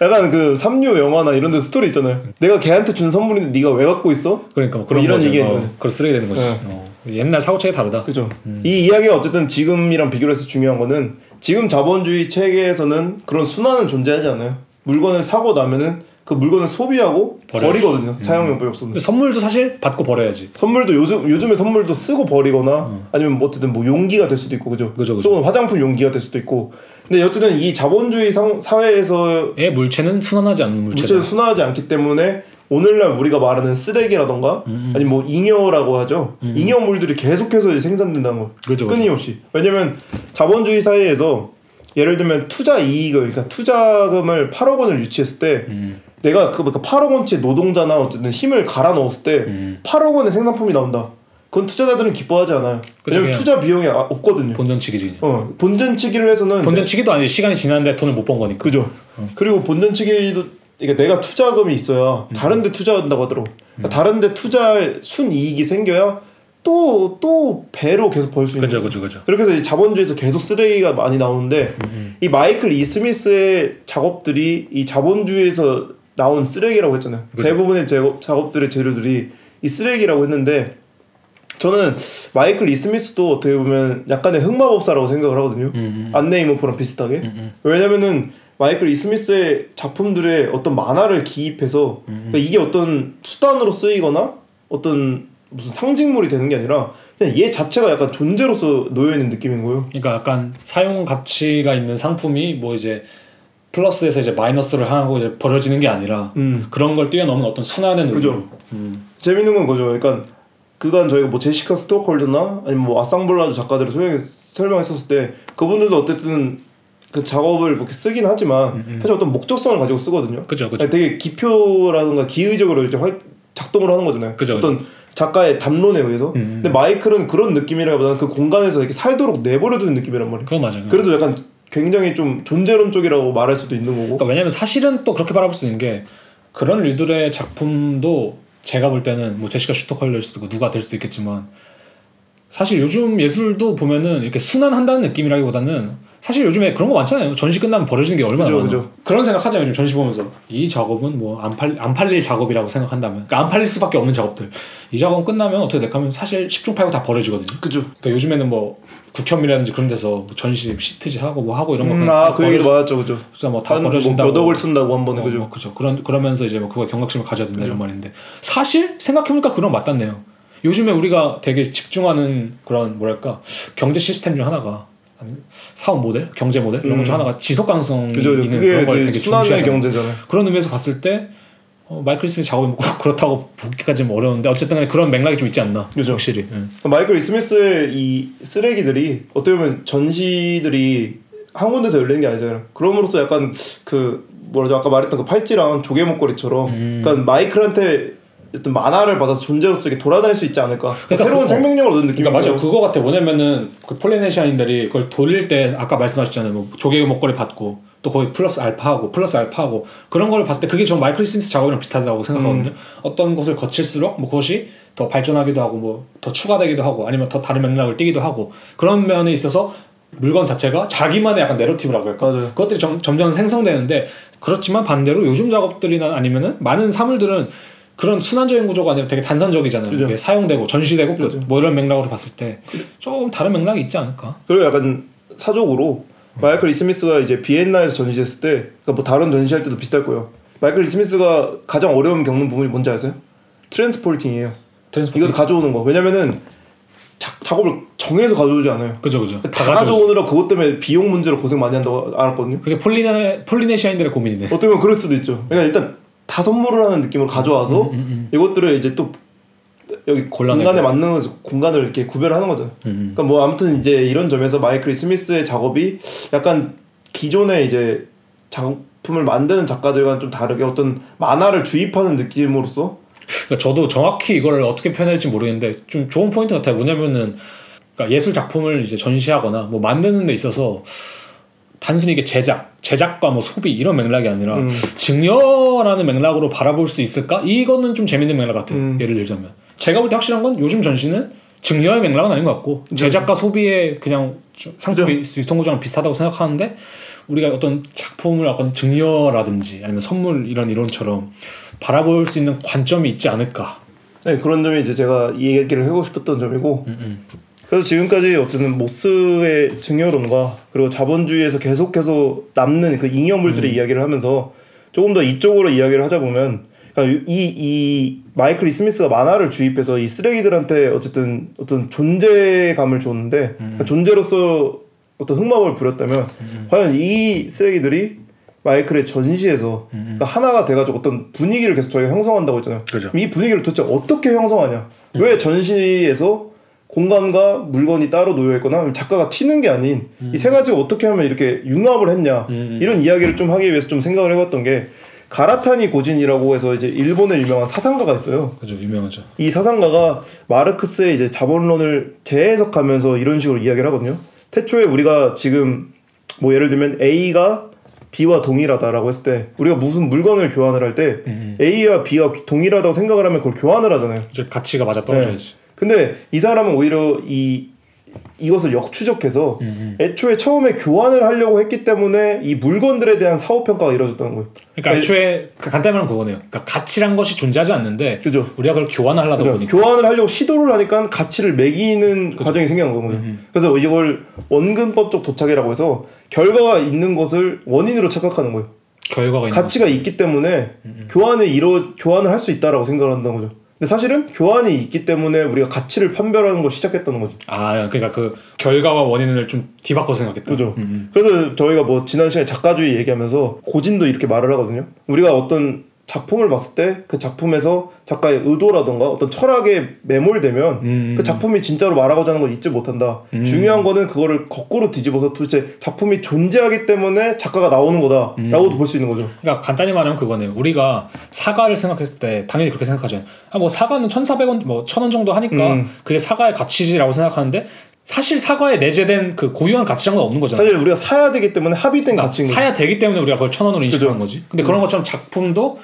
약간 그 삼류 영화나 이런 데 스토리 있잖아요. 내가 걔한테 준 선물인데 네가 왜 갖고 있어? 그러니까 뭐 그런 이런. 얘기예요. 어, 그런 쓰레기 되는 거지. 네. 어. 옛날 사고 체계 다르다. 그죠. 이 이야기가 어쨌든 지금이랑 비교를 해서 중요한 거는 지금 자본주의 체계에서는 그런 순환은 존재하지 않아요. 물건을 사고 나면은 그 물건을 소비하고 버려야지. 버리거든요. 사용용법이 없어서. 근데 선물도 사실 받고 버려야지. 선물도 요즘 요즘에 선물도 쓰고 버리거나 아니면 뭐 어쨌든 뭐 용기가 될 수도 있고 그죠. 그죠, 그죠. 쓰고 화장품 용기가 될 수도 있고. 근데 어쨌든 이 자본주의 상, 사회에서 의 물체는 순환하지 않는 물체다. 물체를 순환하지 않기 때문에 오늘날 우리가 말하는 쓰레기라던가 음, 아니 뭐 잉여라고 하죠. 잉여물들이 계속해서 이제 생산된다는 거. 그죠, 그죠. 끊임없이. 왜냐면 자본주의 사회에서 예를 들면 투자 이익을 그러니까 투자금을 8억 원을 유치했을 때 음. 내가 그 그러니까 8억 원치 노동자나 어쨌든 힘을 갈아 넣었을 때 음. 8억 원의 생산품이 나온다. 그건 투자자들은 기뻐하지 않아요. 왜냐면 투자 비용이 아- 없거든요. 본전치기지. 어, 본전치기를 해서는 본전치기도 아니지 시간이 지났는데 돈을 못 번 거니까. 그죠. 그리고 본전치기도 그러니까 내가 투자금이 있어야 다른데 투자한다고 하더라고. 그러니까 다른데 투자할 순이익이 생겨야 또 또 배로 계속 벌 수 있는. 그죠. 그죠, 그죠. 그렇게 해서 이제 자본주의에서 계속 쓰레기가 많이 나오는데 이 마이클 이 스미스의 작업들이 이 자본주의에서 나온 쓰레기라고 했잖아요. 그죠. 대부분의 제거, 작업들의 재료들이 이 쓰레기라고 했는데 저는 마이클 이 스미스도 어떻게 보면 약간의 흑마법사라고 생각을 하거든요. 음, 안네이머프랑 비슷하게. 음. 왜냐면은 마이클 이 스미스의 작품들의 어떤 만화를 기입해서 음, 그러니까 이게 어떤 수단으로 쓰이거나 어떤 무슨 상징물이 되는 게 아니라 그냥 얘 자체가 약간 존재로서 놓여 있는 느낌인 거예요. 그러니까 약간 사용 가치가 있는 상품이 뭐 이제 플러스에서 이제 마이너스를 하고 이제 버려지는 게 아니라 음. 그런 걸 뛰어넘은 어떤 순환의 그죠. 음. 재밌는 건 그죠. 그러니까 그간 저희가 뭐 제시카 스토컬드나 아니면 뭐 아상블라주 작가들을 소개, 설명했었을 때 그분들도 어쨌든 그 작업을 이렇게 쓰긴 하지만 사실 어떤 목적성을 가지고 쓰거든요. 그죠, 그죠. 아니, 되게 기표라든가 기의적으로 이제 활, 작동을 하는 거잖아요. 그죠, 어떤 작가의 담론에 의해서. 음. 근데 마이클은 그런 느낌이라기보다는 그 공간에서 이렇게 살도록 내버려두는 느낌이란 말이에요. 그건 맞아요. 그래서 약간 굉장히 좀 존재론 쪽이라고 말할 수도 있는 거고. 그러니까 왜냐면 사실은 또 그렇게 바라볼 수 있는 게 그런 류들의 작품도 제가 볼 때는 뭐 제시카 슈터컬일 수도 있고 누가 될 수도 있겠지만 사실 요즘 예술도 보면은 이렇게 순환한다는 느낌이라기보다는 사실 요즘에 그런 거 많잖아요. 전시 끝나면 버려지는 게 얼마나 그죠, 많아. 그죠. 그런 생각하잖아요. 요즘 전시 보면서 이 작업은 뭐 안 팔 안 팔릴 작업이라고 생각한다면, 그러니까 안 팔릴 수밖에 없는 작업들. 이 작업 끝나면 어떻게 될까 하면 사실 10중 8구 다 버려지거든요. 그죠. 그러니까 요즘에는 뭐 국협이라든지 그런 데서 뭐 전시 시트지 하고 뭐 하고 이런 거 음, 그냥 아, 다그 얘기도 버려지- 맞았죠, 그죠. 그래서 뭐다 한뭐 버려진다고 몇 억을 쓴다고 한 번에 어, 그죠. 뭐 그죠. 그런 그러면서 이제 뭐 그거 경각심을 가져야 된다 이런 말인데 사실 생각해보니까 그런 맞닿네요. 요즘에 우리가 되게 집중하는 그런 뭐랄까 경제 시스템 중 하나가 사업 모델, 경제 모델 이런 것중 하나가 지속 그죠. 있는 그런 걸 되게 중시하잖아요. 경제잖아요. 그런 의미에서 봤을 때 어, 마이클 스미스 작업이 뭐꼭 [LAUGHS] 그렇다고 보기까지는 어려운데 어쨌든 그런 맥락이 좀 있지 않나 그죠. 확실히. 응. 마이클 스미스의 이 쓰레기들이 어떻게 보면 전시들이 한 군데서 열리는 게 아니잖아요. 그럼으로써 약간 그 뭐라죠 아까 말했던 그 팔찌랑 조개 목걸이처럼 음. 그러니까 마이클한테 어떤 마나를 받아서 존재로서 이렇게 돌아다닐 수 있지 않을까. 그러니까 새로운 그거- 생명력을 얻는 느낌이 그러니까 맞아요. 그거 같아. 뭐냐면은 그 폴리네시아인들이 그걸 돌릴 때 아까 말씀하셨잖아요. 뭐 조개 목걸이 받고 또 거기 플러스 알파하고 플러스 알파하고 그런 걸 봤을 때 그게 전 마이클 스미스 작업이랑 비슷하다고 생각하거든요. 어떤 것을 거칠수록 뭐 그것이 더 발전하기도 하고 뭐 더 추가되기도 하고 아니면 더 다른 맥락을 띠기도 하고 그런 면에 있어서 물건 자체가 자기만의 약간 narrative라고 할까? 맞아요. 그것들이 점, 점점 생성되는데 그렇지만 반대로 요즘 작업들이나 아니면은 많은 사물들은 그런 순환적인 구조가 아니라 되게 단선적이잖아요. 그죠. 이게 사용되고 전시되고 끝. 그죠. 뭐 이런 맥락으로 봤을 때 조금 다른 맥락이 있지 않을까? 그리고 약간 사적으로 마이클 E. 스미스가 이제 비엔나에서 전시했을 때, 그러니까 뭐 다른 전시할 때도 비슷할 거예요. 마이클 E. 스미스가 가장 어려움 겪는 부분이 뭔지 아세요? transporting이에요. transport. 이것도 가져오는 거. 왜냐면은 자, 작업을 정해서 가져오지 않아요. 그죠 그죠. 다, 가져오죠. 가져오느라 그것 때문에 비용 문제로 고생 많이 한다고 알았거든요. 그게 폴리네 폴리네시아인들의 고민이네. 어떻게 보면 그럴 수도 있죠. 그러니까 일단 다 선물을 하는 느낌으로 가져와서 이것들을 이제 또 여기 음, 골라내고. 공간에 맞는 거죠. 공간을 이렇게 구별하는 거죠. 음. 그러니까 뭐 아무튼 이제 이런 점에서 마이클 스미스의 작업이 약간 기존의 이제 작품을 만드는 작가들과는 좀 다르게 어떤 만화를 주입하는 느낌으로써 그러니까 저도 정확히 이걸 어떻게 표현할지 모르겠는데 좀 좋은 포인트 같아요. 뭐냐면은 그러니까 예술 작품을 이제 전시하거나 뭐 만드는 데 있어서 단순히 이게 제작, 제작과 뭐 소비 이런 맥락이 아니라 음. 증여라는 맥락으로 바라볼 수 있을까? 이거는 좀 재밌는 맥락 같아요. 음. 예를 들자면 제가 볼 때 확실한 건 요즘 전시는 증여의 맥락은 아닌 것 같고 제작과 소비의 그냥 좀 상품이 유통 구조랑 비슷하다고 생각하는데 우리가 어떤 작품을 어떤 증여라든지 아니면 선물 이런 이론처럼 바라볼 수 있는 관점이 있지 않을까. 네, 그런 점이 이제 제가 이 얘기를 하고 싶었던 점이고 음, 그래서 지금까지 어쨌든 모스의 증여론과 그리고 자본주의에서 계속해서 남는 그 잉여물들의 이야기를 하면서 조금 더 이쪽으로 이야기를 하자 보면 그러니까 이, 이 마이클 이 스미스가 만화를 주입해서 이 쓰레기들한테 어쨌든 어떤 존재감을 줬는데 그러니까 존재로서 어떤 흑마법을 부렸다면 과연 이 쓰레기들이 마이클의 전시에서 그러니까 하나가 돼가지고 어떤 분위기를 계속 저희가 형성한다고 했잖아요. 그죠. 이 분위기를 도대체 어떻게 형성하냐? 왜 전시에서 공간과 물건이 따로 놓여 있거나 작가가 튀는 게 아닌 이세 가지가 어떻게 하면 이렇게 융합을 했냐 이런 이야기를 좀 하기 위해서 좀 생각을 해봤던 게 가라타니 고진이라고 해서 이제 일본의 유명한 사상가가 있어요. 그죠 유명하죠. 이 사상가가 마르크스의 이제 자본론을 재해석하면서 이런 식으로 이야기를 하거든요. 태초에 우리가 지금 뭐 예를 들면 A가 B와 동일하다라고 했을 때 우리가 무슨 물건을 교환을 할때 A와 B가 동일하다고 생각을 하면 그걸 교환을 하잖아요. 이제 가치가 맞아 떨어져야지. 근데 이 사람은 오히려 이 이것을 역추적해서 애초에 처음에 교환을 하려고 했기 때문에 이 물건들에 대한 사후 평가가 이루어졌다는 거예요. 그러니까 애초에 간단히 말하면 그거네요. 그러니까 가치란 것이 존재하지 않는데 그죠? 우리가 그걸 교환하려다 그죠? 보니까 교환을 하려고 시도를 하니까 가치를 매기는 과정이 생기는 거거든요. 그래서 이걸 원근법적 도착이라고 해서 결과가 있는 것을 원인으로 착각하는 거예요. 결과가 있는 가치가 있기 때문에 교환을 이루 교환을 할 수 있다라고 생각을 한다는 거죠. 근데 사실은 교환이 있기 때문에 우리가 가치를 판별하는 걸 시작했다는 거죠. 아 그러니까 그 결과와 원인을 좀 뒤바꿔서 생각했다. 그죠. 그래서 저희가 뭐 지난 시간에 작가주의 얘기하면서 고진도 이렇게 말을 하거든요. 우리가 어떤 작품을 봤을 때 그 작품에서 작가의 의도라던가 어떤 철학에 매몰되면 음. 그 작품이 진짜로 말하고자 하는 걸 잊지 못한다. 중요한 거는 그거를 거꾸로 뒤집어서 도대체 작품이 존재하기 때문에 작가가 나오는 거다라고도 볼수 있는 거죠. 그러니까 간단히 말하면 그거네요. 우리가 사과를 생각했을 때 당연히 그렇게 생각하죠. 아, 뭐 사과는 1,400원, 뭐 1,000원 정도 하니까 음. 그게 사과의 가치지라고 생각하는데 사실 사과에 내재된 그 고유한 가치란 건 없는 거잖아요. 사실 우리가 사야 되기 때문에 합의된 가치인 거죠. 사야 되기 때문에 우리가 그걸 천 원으로 인식하는 그죠. 거지. 근데 그런 것처럼 작품도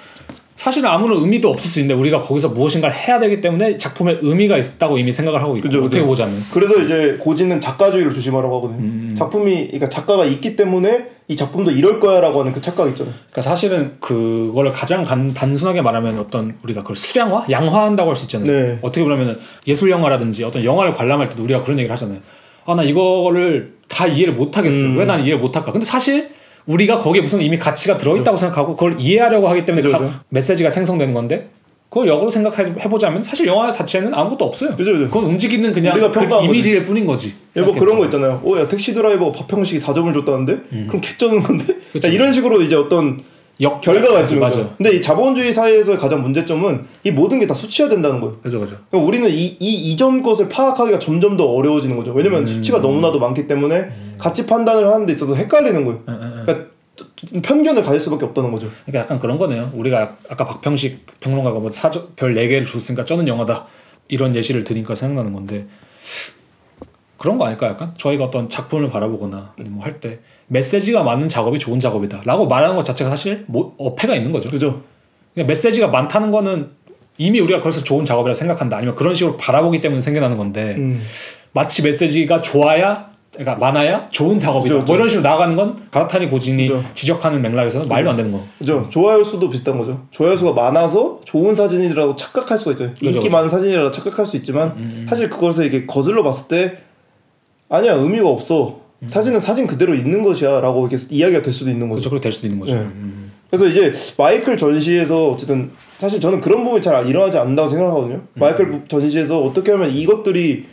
사실은 아무런 의미도 없을 수 있는데 우리가 거기서 무엇인가를 해야 되기 때문에 작품에 의미가 있다고 이미 생각을 하고 있고 그죠, 어떻게 그죠. 보자면 그래서 이제 고진은 작가주의를 조심하라고 하거든요. 음. 작품이 그러니까 작가가 있기 때문에 이 작품도 이럴 거야라고 하는 그 착각 있잖아요. 그러니까 사실은 그거를 가장 간- 단순하게 말하면 어떤 우리가 그걸 수량화, 양화한다고 할 수 있잖아요. 네. 어떻게 보면 예술 영화라든지 어떤 영화를 관람할 때도 우리가 그런 얘기를 하잖아요. 아 나 이거를 다 이해를 못 하겠어. 음. 왜난 이해를 못 할까? 근데 사실 우리가 거기에 무슨 이미 가치가 들어있다고 생각하고 그걸 이해하려고 하기 때문에 가-. 메시지가 생성되는 건데 그걸 역으로 생각해보자면 사실 영화 자체는 아무것도 없어요. 그죠, 그죠. 그건 움직이는 그냥 우리가 그 이미지일 뿐인 거지. 예, 뭐. 그런 거 있잖아요. 어, 야 택시 드라이버 박형식이 4점을 줬다는데 그럼 개쩌는 건데? 음. 야, 이런 식으로 이제 어떤 역 결과가 맞아, 있는 맞아. 근데 이 자본주의 사회에서의 가장 문제점은 이 모든 게 다 수치화된다는 거예요. 그죠 그죠. 그러니까 우리는 이, 이 이전 것을 파악하기가 점점 더 어려워지는 거죠. 왜냐면 음. 수치가 너무나도 많기 때문에 가치 판단을 하는 데 있어서 헷갈리는 거예요. 그러니까 편견을 가질 수밖에 없다는 거죠. 그러니까 약간 그런 거네요. 우리가 아까 박평식 평론가가 뭐 사저 별 4개를 줬으니까 쩌는 영화다. 이런 예시를 드니까 생각나는 건데 그런 거 아닐까 약간? 저희가 어떤 작품을 바라보거나 뭐 할 때 메시지가 맞는 작업이 좋은 작업이다 라고 말하는 것 자체가 사실 뭐 어폐가 있는 거죠. 그죠? 그러니까 메시지가 많다는 거는 이미 우리가 그래서 좋은 작업이라 생각한다. 아니면 그런 식으로 바라보기 때문에 생겨나는 건데 음. 마치 메시지가 좋아야 그러니까 많아야 좋은 작업이다. 그죠, 뭐 이런 식으로 나아가는 건 가라타니 고진이 그죠. 지적하는 맥락에서는 말도 안 되는 거. 그죠? 좋아요 수도 비슷한 거죠. 좋아요 수가 많아서 좋은 사진이라고 착각할 수가 있죠. 인기 그죠. 음, 많은 사진이라고 착각할 수 있지만 사실 그것을 이렇게 거슬러 봤을 때 아니야 의미가 없어. 사진은 사진 그대로 있는 것이야라고 이렇게 이야기가 될 수도 있는 거죠. 그렇죠. 그렇게 될 수도 있는 거죠. 네. 음. 그래서 이제 마이클 전시에서 어쨌든 사실 저는 그런 부분이 잘 일어나지 않는다고 생각하거든요. 음. 마이클 전시에서 어떻게 하면 이것들이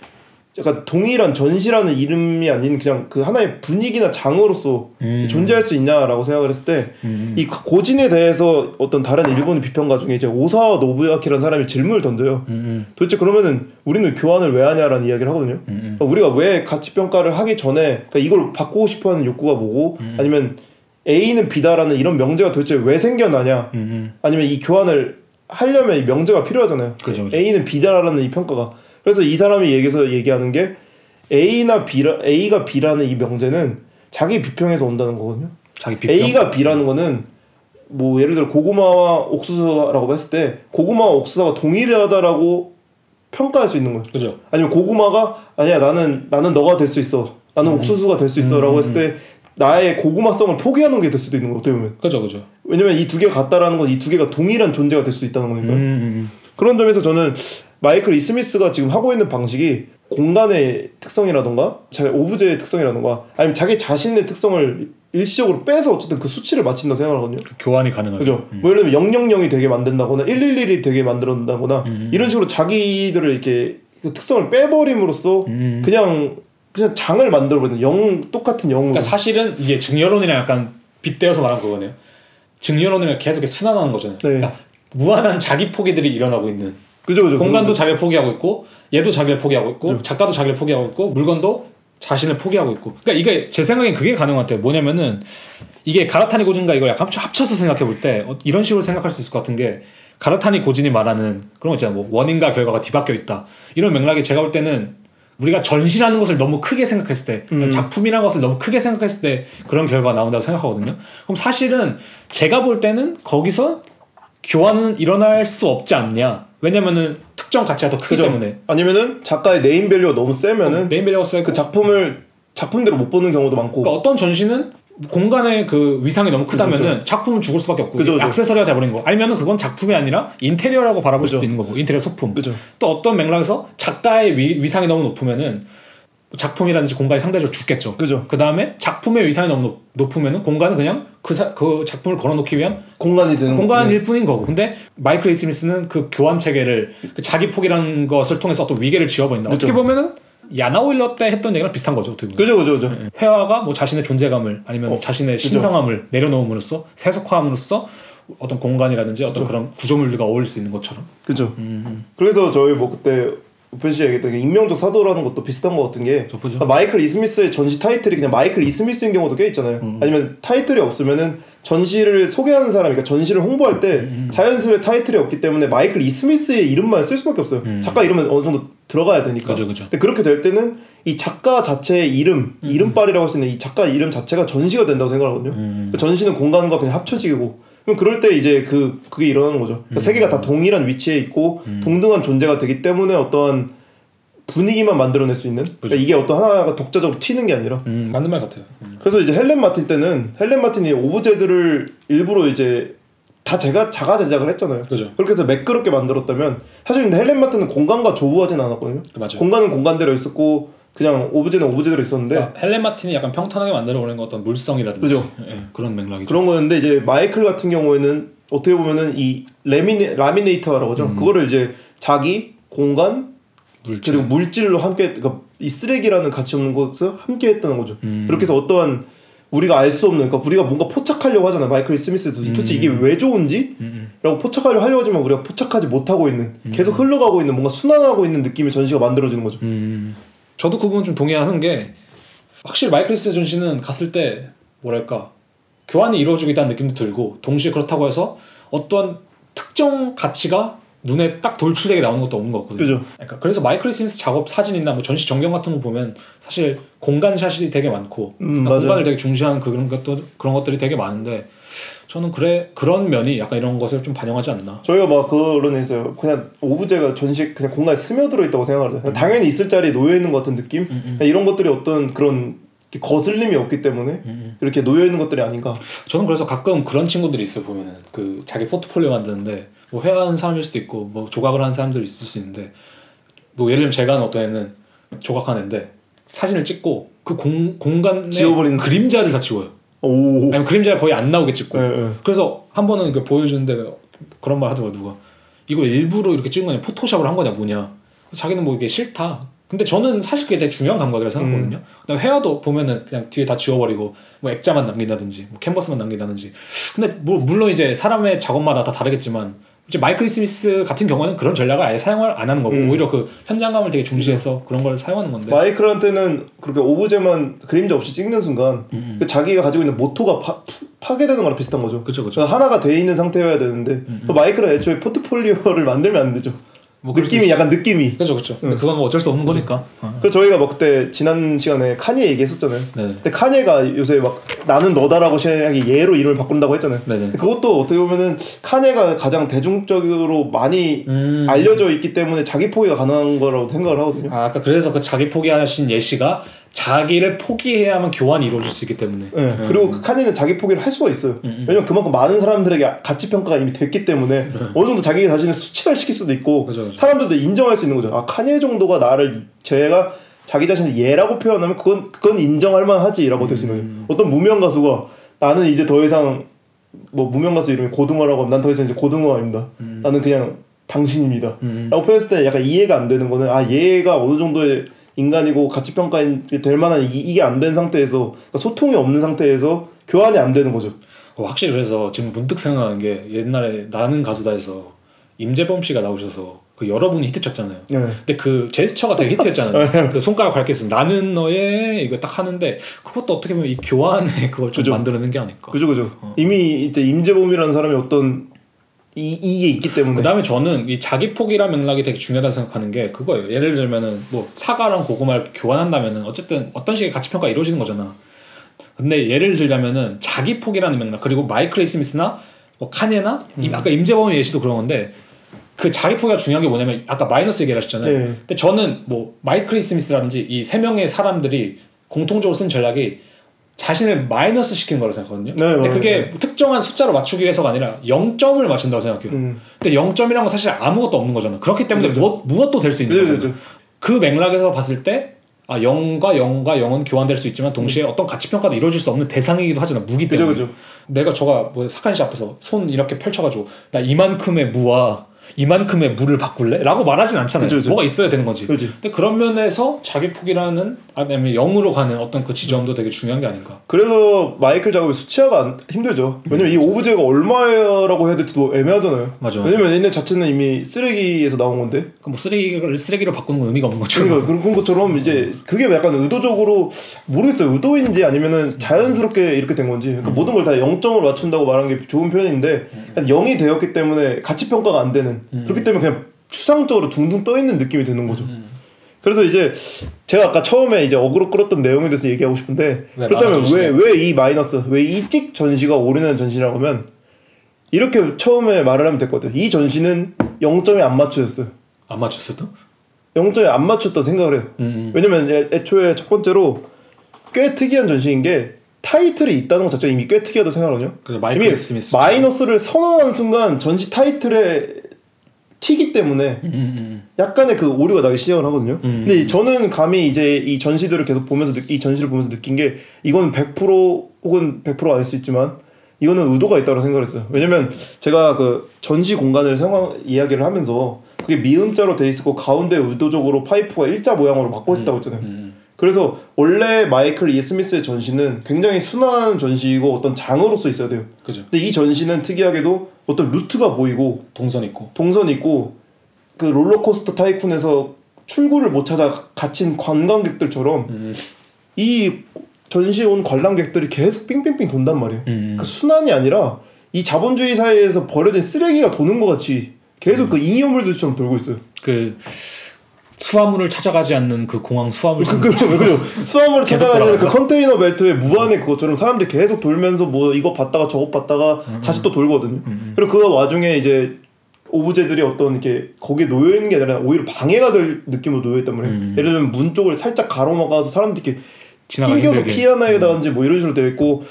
약간 동일한 전시라는 이름이 아닌 그냥 그 하나의 분위기나 장으로서 음. 존재할 수 있냐라고 생각을 했을 때이 고진에 대해서 어떤 다른 일본 비평가 중에 이제 오사와 노부야키라는 사람이 질문을 던져요. 음, 도대체 그러면은 우리는 교환을 왜 하냐라는 이야기를 하거든요. 음, 그러니까 우리가 왜 가치 평가를 하기 전에 그러니까 이걸 바꾸고 싶어하는 욕구가 뭐고 음. 아니면 A는 B다라는 이런 명제가 도대체 왜 생겨나냐 음, 음. 아니면 이 교환을 하려면 이 명제가 필요하잖아요. 그죠, 그죠. A는 B다라는 이 평가가 그래서 이 사람이 얘기해서 얘기하는 게 A나 B라 A가 B라는 이 명제는 자기 비평에서 온다는 거거든요. 자기 비평. A가 B라는 거는 뭐 예를 들어 고구마와 옥수수라고 했을 때 고구마와 옥수수가 동일하다라고 평가할 수 있는 거예요. 그죠. 아니면 고구마가 아니야 나는 나는 너가 될 수 있어. 나는 옥수수가 될 수 있어라고 했을 때 나의 고구마성을 포기하는 게 될 수도 있는 거 어떻게 보면. 그죠, 그죠. 왜냐면 이 두 개가 같다라는 건 이 두 개가 동일한 존재가 될 수 있다는 거니까. 음, 음, 그런 점에서 저는 마이클 이스미스가 지금 하고 있는 방식이 공간의 특성이라던가 자기 오브제의 특성이라던가 아니면 자기 자신의 특성을 일시적으로 빼서 어쨌든 그 수치를 맞춘다 생각하거든요. 음. 교환이 가능하죠. 그죠? 뭐 예를 들면 000이 되게 만든다거나 111이 되게 만들어낸다거나 음. 이런 식으로 자기들을 이렇게 그 특성을 빼버림으로써 음. 그냥 그냥 장을 만들어버리는 영 똑같은 영으로 그러니까 사실은 이게 증여론이랑 약간 빗대어서 말한 그거네요. 증여론을 계속 순환하는 거잖아요. 네. 그러니까 무한한 자기 포기들이 일어나고 있는 그죠 그죠. 공간도 자기를 포기하고 있고 얘도 자기를 포기하고 있고 작가도 자기를 포기하고 있고 물건도 자신을 포기하고 있고. 그러니까 이게 제 생각엔 그게 가능한 것 같아요. 뭐냐면은 이게 가라타니 고진과 이걸 약간 합쳐- 합쳐서 생각해 볼때 어, 이런 식으로 생각할 수 있을 것 같은 게 가라타니 고진이 말하는 그런 거 있잖아요. 뭐 원인과 결과가 뒤바뀌어 있다. 이런 맥락이 제가 볼 때는 우리가 전시라는 것을 너무 크게 생각했을 때 작품이라는 것을 너무 크게 생각했을 때 그런 결과가 나온다고 생각하거든요. 그럼 사실은 제가 볼 때는 거기서 교환은 일어날 수 없지 않냐 왜냐면은 특정 가치가 더 크기 그죠. 때문에 아니면은 작가의 네임 밸류가 너무 세면은 네임 밸류가 세고 그 작품을 작품대로 못 보는 경우도 많고. 그러니까 어떤 전시는 공간의 그 위상이 너무 크다면은 작품은 죽을 수밖에 없고 그죠, 그죠. 액세서리가 돼버린 거 아니면은 그건 작품이 아니라 인테리어라고 바라볼 수도 있는 거고 인테리어 소품 그죠. 또 어떤 맥락에서 작가의 위, 위상이 너무 높으면은 작품이라든지 공간이 상대적으로 죽겠죠. 그죠. 그 다음에 작품의 위상이 너무 높, 높으면은 공간은 그냥 그, 사- 그 작품을 걸어놓기 위한 공간이 되는 공간일 뿐인 거고. 근데 마이클 이스미스는 그 교환 체계를 그 자기 포기라는 것을 통해서 어떤 위계를 지어버린다. 그죠. 어떻게 보면은 야나오일러 때 했던 얘기랑 비슷한 거죠 어떻게 보면. 그죠 그죠 그죠. 회화가 뭐 자신의 존재감을 아니면 자신의 신성함을 내려놓음으로써 세속화함으로써 어떤 공간이라든지 어떤 그런 구조물들과 어울릴 수 있는 것처럼. 그죠. 음, 그래서 저희 뭐 그때 우편 씨 얘기했던 게 익명적 사도라는 것도 비슷한 것 같은 게. 그러니까 마이클 이스미스의 전시 타이틀이 그냥 마이클 이스미스인 경우도 꽤 있잖아요. 음. 아니면 타이틀이 없으면은 전시를 소개하는 사람, 그러니까 전시를 홍보할 때 음, 자연스레 타이틀이 없기 때문에 마이클 이스미스의 이름만 쓸 수밖에 없어요. 작가 이름은 어느 정도 들어가야 되니까. 음. 그죠, 그죠. 근데 그렇게 될 때는 이 작가 자체의 이름, 음, 이름빨이라고 할 수 있는 이 작가 이름 자체가 전시가 된다고 생각하거든요. 음, 그 전시는 공간과 그냥 합쳐지고 그럼 그럴 때 이제 그 그게 일어나는 거죠. 그러니까 세 개가 다 동일한 위치에 있고 동등한 존재가 되기 때문에 어떠한 분위기만 만들어낼 수 있는 그러니까 이게 어떤 하나가 독자적으로 튀는 게 아니라 음, 맞는 말 같아요 음. 그래서 이제 헬렌 마틴 때는 헬렌 마틴이 오브제들을 일부러 이제 다 제가 자가 제작을 했잖아요. 그죠 그렇게 해서 매끄럽게 만들었다면 사실 근데 헬렌 마틴은 공간과 조우하진 않았거든요. 맞아요 공간은 공간대로 있었고 그냥 오브제는 오브제대로 있었는데 그러니까 헬렌 마틴이 약간 평탄하게 만들어 오는 어떤 물성이라든지. 그죠. 예, 그런 맥락이죠. 그런 거였는데 이제 마이클 같은 경우에는 어떻게 보면은 이 레미네 laminator라고 하죠. 그거를 이제 자기 공간 물질. 그리고 물질로 함께 그러니까 이 쓰레기라는 가치 없는 것을 함께 했다는 거죠. 그렇게 해서 어떠한 우리가 알 수 없는 그러니까 우리가 뭔가 포착하려고 하잖아. 마이클 스미스도. 도대체 이게 왜 좋은지? 라고 포착하려고 하려고 하지만 우리가 포착하지 못하고 있는 계속 흘러가고 있는 뭔가 순환하고 있는 느낌의 전시가 만들어지는 거죠. 음, 저도 그 부분 좀 동의하는 게 확실히 마이클 스미스 전시는 갔을 때 뭐랄까 교환이 이루어지고 있다는 느낌도 들고 동시에 그렇다고 해서 어떤 특정 가치가 눈에 딱 돌출되게 나오는 것도 없는 것 같거든요. 그죠. 그러니까 그래서 마이클 스미스 작업 사진이나 뭐 전시 전경 같은 거 보면 사실 공간 shot이 되게 많고 음, 그러니까. 공간을 되게 중시하는 그런 것들 그런 것들이 되게 많은데 저는 그래 그런 면이 약간 이런 것을 좀 반영하지 않나. 저희가 막 그런 얘기 했어요. 그냥 오브제가 전시 그냥 공간에 스며들어 있다고 생각하잖아요. 당연히 있을 자리에 놓여 있는 것 같은 느낌. 그냥 이런 것들이 어떤 그런 거슬림이 없기 때문에 이렇게 놓여 있는 것들이 아닌가. 저는 그래서 가끔 그런 친구들이 있어 보면은 그 자기 포트폴리오 만드는데 뭐 회화하는 사람일 수도 있고 뭐 조각을 하는 사람들 있을 수 있는데 뭐 예를 들면 제가 아는 어떤 애는 조각하는 애인데 사진을 찍고 그 공, 공간에 지워버리는 그림자를 다 지워요. 오. 아니면 그림자가 거의 안 나오게 찍고. 예, 예. 그래서 한 번은 그 보여주는데 그런 말 하더라고 누가 이거 일부러 이렇게 찍은 거냐 포토샵을 한 거냐 뭐냐 자기는 뭐 이게 싫다 근데 저는 사실 그게 되게 중요한 감각이라고 생각하거든요 음. 그다음에 회화도 보면은 그냥 뒤에 다 지워버리고 뭐 액자만 남긴다든지 뭐 캔버스만 남긴다든지 근데 뭐 물론 이제 사람의 작업마다 다 다르겠지만 이제 마이클 스미스 같은 경우는 그런 전략을 아예 사용을 안 하는 거고 음. 오히려 그 현장감을 되게 중시해서 그런 걸 사용하는 건데 마이클한테는 그렇게 오브제만 그림자 없이 찍는 순간 그 자기가 가지고 있는 모토가 파, 파괴되는 거랑 비슷한 거죠. 그쵸 그러니까 하나가 돼 있는 상태여야 되는데 그 마이클은 애초에 포트폴리오를 [LAUGHS] 만들면 안 되죠. 뭐 느낌이 있- 약간 느낌이. 그쵸 그쵸 근데 그건 뭐 어쩔 수 없는 거니까 어. 그래서 저희가 뭐 그때 지난 시간에 카니에 얘기했었잖아요. 네. 근데 카니가 요새 막 나는 너다라고 시작하기 얘로 이름을 바꾼다고 했잖아요. 네네. 근데 그것도 어떻게 보면은 카니가 가장 대중적으로 많이 음. 알려져 있기 때문에 자기 포기가 가능한 거라고 생각을 하거든요. 아, 아까 그래서 그 자기 포기하신 예시가 자기를 포기해야만 교환이 이루어질 수 있기 때문에. 네. 그리고 그 카니는 자기 포기를 할 수가 있어요. 왜냐면 그만큼 많은 사람들에게 가치 평가가 이미 됐기 때문에 어느 정도 자기 자신을 수치를 시킬 수도 있고 그죠, 그죠. 사람들도 인정할 수 있는 거죠. 아 카니 정도가 나를 제가 자기 자신을 얘라고 표현하면 그건 그건 인정할 만하지라고 될 수 있는 거죠. 어떤 무명 가수가 나는 이제 더 이상 뭐 무명 가수 이름이 고등어라고 하면 난 더 이상 이제 고등어 아닙니다. 나는 그냥 당신입니다. 라고 표현했을 때 약간 이해가 안 되는 거는 아 얘가 어느 정도의 인간이고 가치 평가될 만한 이, 이게 안 된 상태에서 그러니까 소통이 없는 상태에서 교환이 안 되는 거죠. 어, 확실히 그래서 지금 문득 생각나는 게 옛날에 나는 가수다에서 임재범 씨가 나오셔서 그 여러분이 히트 쳤잖아요. 네. 근데 그 제스처가 되게 히트했잖아요. [LAUGHS] 그 손가락 굵게서 나는 너의 이거 딱 하는데 그것도 어떻게 보면 이 교환에 그걸 좀 그죠. 만들어낸 게 아닐까. 그죠 그죠. 어. 이미 이때 임재범이라는 사람이 어떤 이 이게 있기 때문에 그 다음에 저는 이 자기 포기란 맥락이 되게 중요하다고 생각하는 게 그거예요. 예를 들면은 뭐 사과랑 고구마를 교환한다면은 어쨌든 어떤 식의 가치 평가 가 이루어지는 거잖아. 근데 예를 들자면은 자기 포기라는 맥락 그리고 마이클 스미스나 뭐 카니나 음. 이- 아까 임재범 예시도 그런 건데 그 자기 포기가 중요한 게 뭐냐면 아까 마이너스 얘기를 하셨잖아요. 네. 근데 저는 뭐 마이클 스미스라든지 이 세 명의 사람들이 공통적으로 쓴 전략이 자신을 마이너스 시키는 거라고 생각하거든요. 네, 근데. 그게 특정한 숫자로 맞추기 위해서가 아니라 0점을 맞춘다고 생각해요. 음. 근데 0점이란 건 사실 아무것도 없는 거잖아. 그렇기 때문에 무엇, 무엇도 될 수 있는 네, 거잖아. 네, 네. 그 맥락에서 봤을 때 아, 0과 0과 0은 교환될 수 있지만 동시에 어떤 가치 평가도 이루어질 수 없는 대상이기도 하잖아. 무기 그죠 때문에. 그죠. 내가 저가 뭐 사칸 씨 앞에서 손 이렇게 펼쳐가지고 나 이만큼의 무와 이만큼의 무를 바꿀래? 라고 말하진 않잖아요. 그죠, 그죠. 뭐가 있어야 되는 거지. 그지. 근데 그런 면에서 자기 포기라는 아니면 0으로 가는 어떤 그 지점도 되게 중요한 게 아닌가. 그래서 마이클 작업이 수치화가 안- 힘들죠. 왜냐면 이 오브제가 얼마라고 해야 될지도 애매하잖아요. 맞아. 왜냐면 얘네 자체는 이미 쓰레기에서 나온 건데. 그뭐 쓰레기를 쓰레기로 바꾸는 건 의미가 없는 거죠. 그러니까 그런 것처럼 이제 그게 약간 의도적으로 모르겠어요. 의도인지 아니면은 자연스럽게 이렇게 된 건지. 그러니까 모든 걸 다 0점으로 맞춘다고 말하는 게 좋은 표현인데 0이 되었기 때문에 가치 평가가 안 되는. 그렇기 때문에 그냥 추상적으로 둥둥 떠 있는 느낌이 드는 거죠. 그래서 이제 제가 아까 처음에 이제 어그로 끌었던 내용에 대해서 얘기하고 싶은데 왜 그렇다면 왜 왜 이 마이너스 왜 이 찍 전시가 오르는 전시라고 하면 이렇게 처음에 말을 하면 같아요. 이 전시는 0점이 안 맞춰졌어요. 안 맞췄어도? 0점이 안 맞췄다 생각을 해요. 음. 왜냐면 애- 애초에 첫 번째로 꽤 특이한 전시인 게 타이틀이 있다는 것 자체가 이미 꽤 특이하다고 생각하거든요. 그 이미 스미스. 마이너스를 선언하는 순간 전시 타이틀에 튀기 때문에 음, 음, 약간의 그 오류가 나기 시작을 하거든요. 음. 근데 저는 감히 이제 이 전시들을 계속 보면서 느- 이 전시를 보면서 느낀 게 이건 100% 혹은 100% 아닐 수 있지만 이거는 의도가 있다고 생각을 했어요. 왜냐면 제가 그 전시 공간을 상황 이야기를 하면서 그게 미음자로 돼 있었고 가운데 의도적으로 파이프가 일자 모양으로 바꿔졌다고 했잖아요. 음. 그래서 원래 마이클 이 스미스의 전시는 굉장히 순한 전시이고 어떤 장으로서 있어야 돼요. 그죠. 근데 이 전시는 특이하게도 어떤 루트가 보이고 동선 있고. 동선 있고 그 롤러코스터 타이쿤에서 출구를 못 찾아 갇힌 관광객들처럼 음. 이 전시에 온 관람객들이 계속 삥삥삥 돈단 말이에요. 음. 그 순환이 아니라 이 자본주의 사회에서 버려진 쓰레기가 도는 것 같이 계속 그 잉여물들처럼 돌고 있어요. 그 수화물을 찾아가지 않는 그 공항 수화물 그, 그, 그, 그, 수화물을 찾아가는 그 컨테이너 벨트의 무한의 그것처럼 사람들이 계속 돌면서 뭐 이거 봤다가 저거 봤다가 다시 또 돌거든요. 그리고 그 와중에 이제 오브제들이 어떤 이렇게 거기에 놓여 있는 게 아니라 오히려 방해가 될 느낌으로 놓여 있단 말이에요. 음. 예를 들면 문 쪽을 살짝 가로막아서 사람들이 이렇게 낑겨서 힘들게. 피하나이다든지 뭐 이런 식으로 되어 있고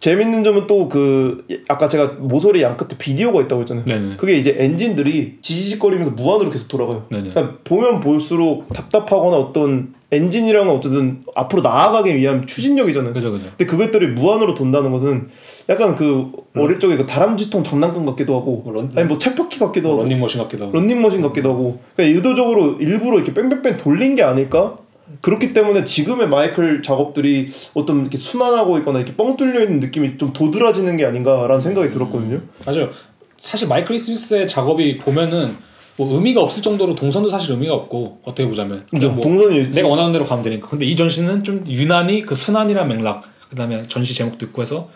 재밌는 점은 또 그 아까 제가 모서리 양 끝에 비디오가 있다고 했잖아요. 네네. 그게 이제 엔진들이 지지직거리면서 무한으로 계속 돌아가요. 네네. 그러니까 보면 볼수록 답답하거나 어떤 엔진이랑은 어쨌든 앞으로 나아가기 위한 추진력이잖아요. 그죠 그죠. 근데 그것들이 무한으로 돈다는 것은 약간 그 어릴 적에 그 다람쥐통 장난감 같기도 하고 뭐 런- 아니 뭐 쳇바퀴 같기도 하고 런닝머신 같기도 하고. 런닝머신 같기도 하고 그러니까 의도적으로 일부러 이렇게 뺑뺑뺑 돌린 게 아닐까? 그렇기 때문에 지금의 마이클 작업들이 어떤 이렇게 순환하고 있거나 이렇게 뻥 뚫려 있는 느낌이 좀 도드라지는 게 아닌가라는 생각이 들었거든요. 맞아요. 사실 마이클 스미스의 작업이 보면은 뭐 의미가 없을 정도로 동선도 사실 의미가 없고 어떻게 보자면 그죠? 뭐 동선이 내가 원하는 대로 가면 되니까. 근데 이 전시는 좀 유난히 그 순환이란 맥락, 그다음에 전시 제목도 있고 해서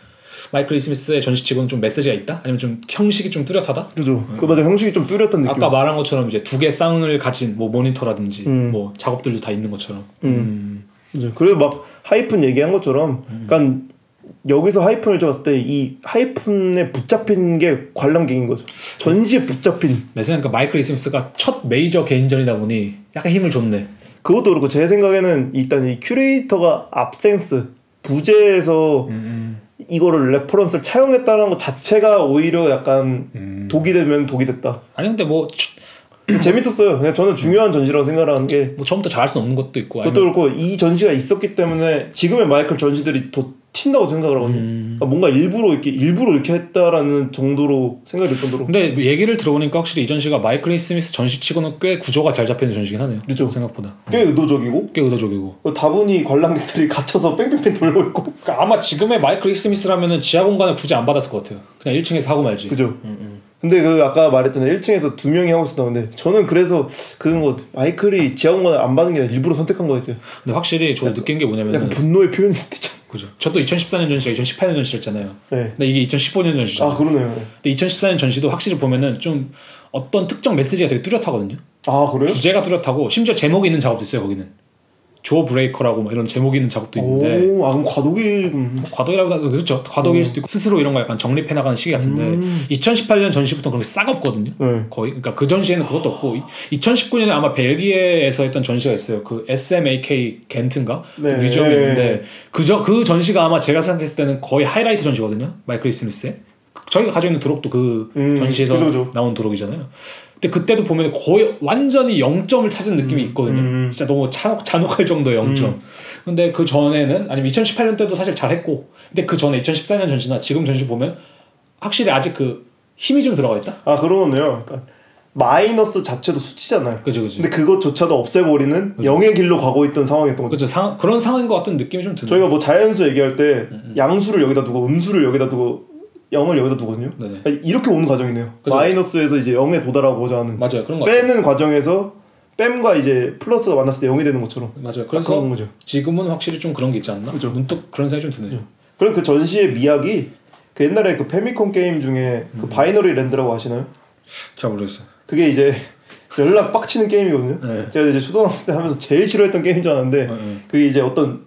마이클 스미스의 전시치고는 좀 메시지가 있다, 아니면 좀 형식이 좀 뚜렷하다. 그죠? 그 맞아 형식이 좀 뚜렷한 느낌. 아까 말한 것처럼 이제 두 개 쌍을 가진 뭐 모니터라든지 음. 뭐 작업들도 다 있는 것처럼. 음. 그죠? 그래서 막 하이픈 얘기한 것처럼, 그러니까 여기서 하이픈을 잡았을 때 이 하이픈에 붙잡힌 게 관람객인 거죠. 전시에 붙잡힌. 내 생각에 마이클 스미스가 첫 메이저 개인전이다 보니 약간 힘을 줬네. 그것도 그렇고 제 생각에는 일단 이 큐레이터가 absence 부재에서 이거를 reference를 차용했다는 것 자체가 오히려 약간 음. 독이 되면 독이 됐다. 아니 근데 뭐, 재밌었어요. 그냥 저는 중요한 전시라고 생각하는 게 뭐 처음부터 잘할 수 없는 것도 있고 그것도 그렇고 이 전시가 있었기 때문에 지금의 마이클 전시들이 더 튄다고 생각을 하거든요. 음. 그러니까 뭔가 일부러 이렇게 일부러 이렇게 했다라는 정도로 생각이 들 정도로 근데 얘기를 들어보니까 확실히 이 전시가 마이클 스미스 전시치고는 꽤 구조가 잘 잡히는 전시긴 하네요. 그죠. 생각보다 꽤 의도적이고 꽤 의도적이고. 다분히 관람객들이 갇혀서 뺑뺑뺑 돌고 있고 그러니까 아마 지금의 마이클 스미스라면은 지하 공간을 굳이 안 받았을 것 같아요. 그냥 1층에서 하고 말지. 그죠. 근데 그 아까 말했잖아요. 1층에서 두 명이 하고 있었다는데 저는 그래서 그런 거 마이클이 지하 공간을 안 받는 게 아니라 일부러 선택한 거 같아요. 근데 확실히 저도 느낀 게 뭐냐면은 약간 분노의 수도 있죠. 그죠. 저도 2014년 전시가 2018년 전시였잖아요. 네. 근데 이게 2015년 전시잖아요. 아 그러네요. 근데 2014년 전시도 확실히 보면은 좀 어떤 특정 메시지가 되게 뚜렷하거든요. 아 그래요? 주제가 뚜렷하고 심지어 제목이 있는 작업도 있어요 거기는. Jawbreaker라고 막 이런 제목이 있는 작업도 있는데 오, 아 그럼 과도기 음. 과도기라고 그렇죠 과도기일 수도 있고 스스로 이런 거 약간 정립해 나가는 시기 같은데 음. 2018년 전시부터 그런 게 싹 없거든요. 네. 거의 그러니까 그 전시에는 그것도 없고 2019년에 아마 벨기에에서 했던 전시가 있어요. 그 SMAK 겐트인가 네. 뮤지엄이 있는데 그저 그 전시가 아마 제가 생각했을 때는 거의 하이라이트 전시거든요. 마이클 스미스의 저희가 가지고 있는 도록도 그 음, 전시에서 그죠, 그죠. 나온 도록이잖아요. 근데 그때도 보면 거의 완전히 0점을 찾은 느낌이 있거든요. 음. 진짜 너무 잔혹, 잔혹할 정도의 0점. 근데 그 전에는 아니면 2018년 때도 사실 잘했고 근데 그 전에 2014년 전시나 지금 전시 보면 확실히 아직 그 힘이 좀 들어가 있다. 아 그러네요. 그러니까 마이너스 자체도 수치잖아요. 그죠 그죠. 근데 그것조차도 없애버리는 영의 길로 가고 있던 상황이었던 거죠. 그죠 상 그런 상황인 것 같은 느낌이 좀 드는. 저희가 뭐 자연수 얘기할 때 음, 양수를 여기다 두고 음수를 여기다 두고 영을 여기다 두거든요. 네네. 아니, 이렇게 오는 과정이네요. 그죠. 마이너스에서 이제 영에 도달하고자 하는 맞아요 그런 거 같아요. 빼는 과정에서 뺌과 이제 플러스가 만났을 때 영이 되는 것처럼 맞아요. 딱 그런 그래서 거죠. 지금은 확실히 좀 그런 게 있지 않나? 그죠. 문득 그런 생각이 좀 드네요. 그리고 그 전시의 미학이 그 옛날에 그 Famicom 게임 중에 음. 그 Binary Land라고 아시나요? 잘 모르겠어요. 그게 이제 열라 빡치는 게임이거든요. 네. 제가 이제 초등학생 때 하면서 제일 싫어했던 게임인 줄 알았는데 네. 그게 이제 어떤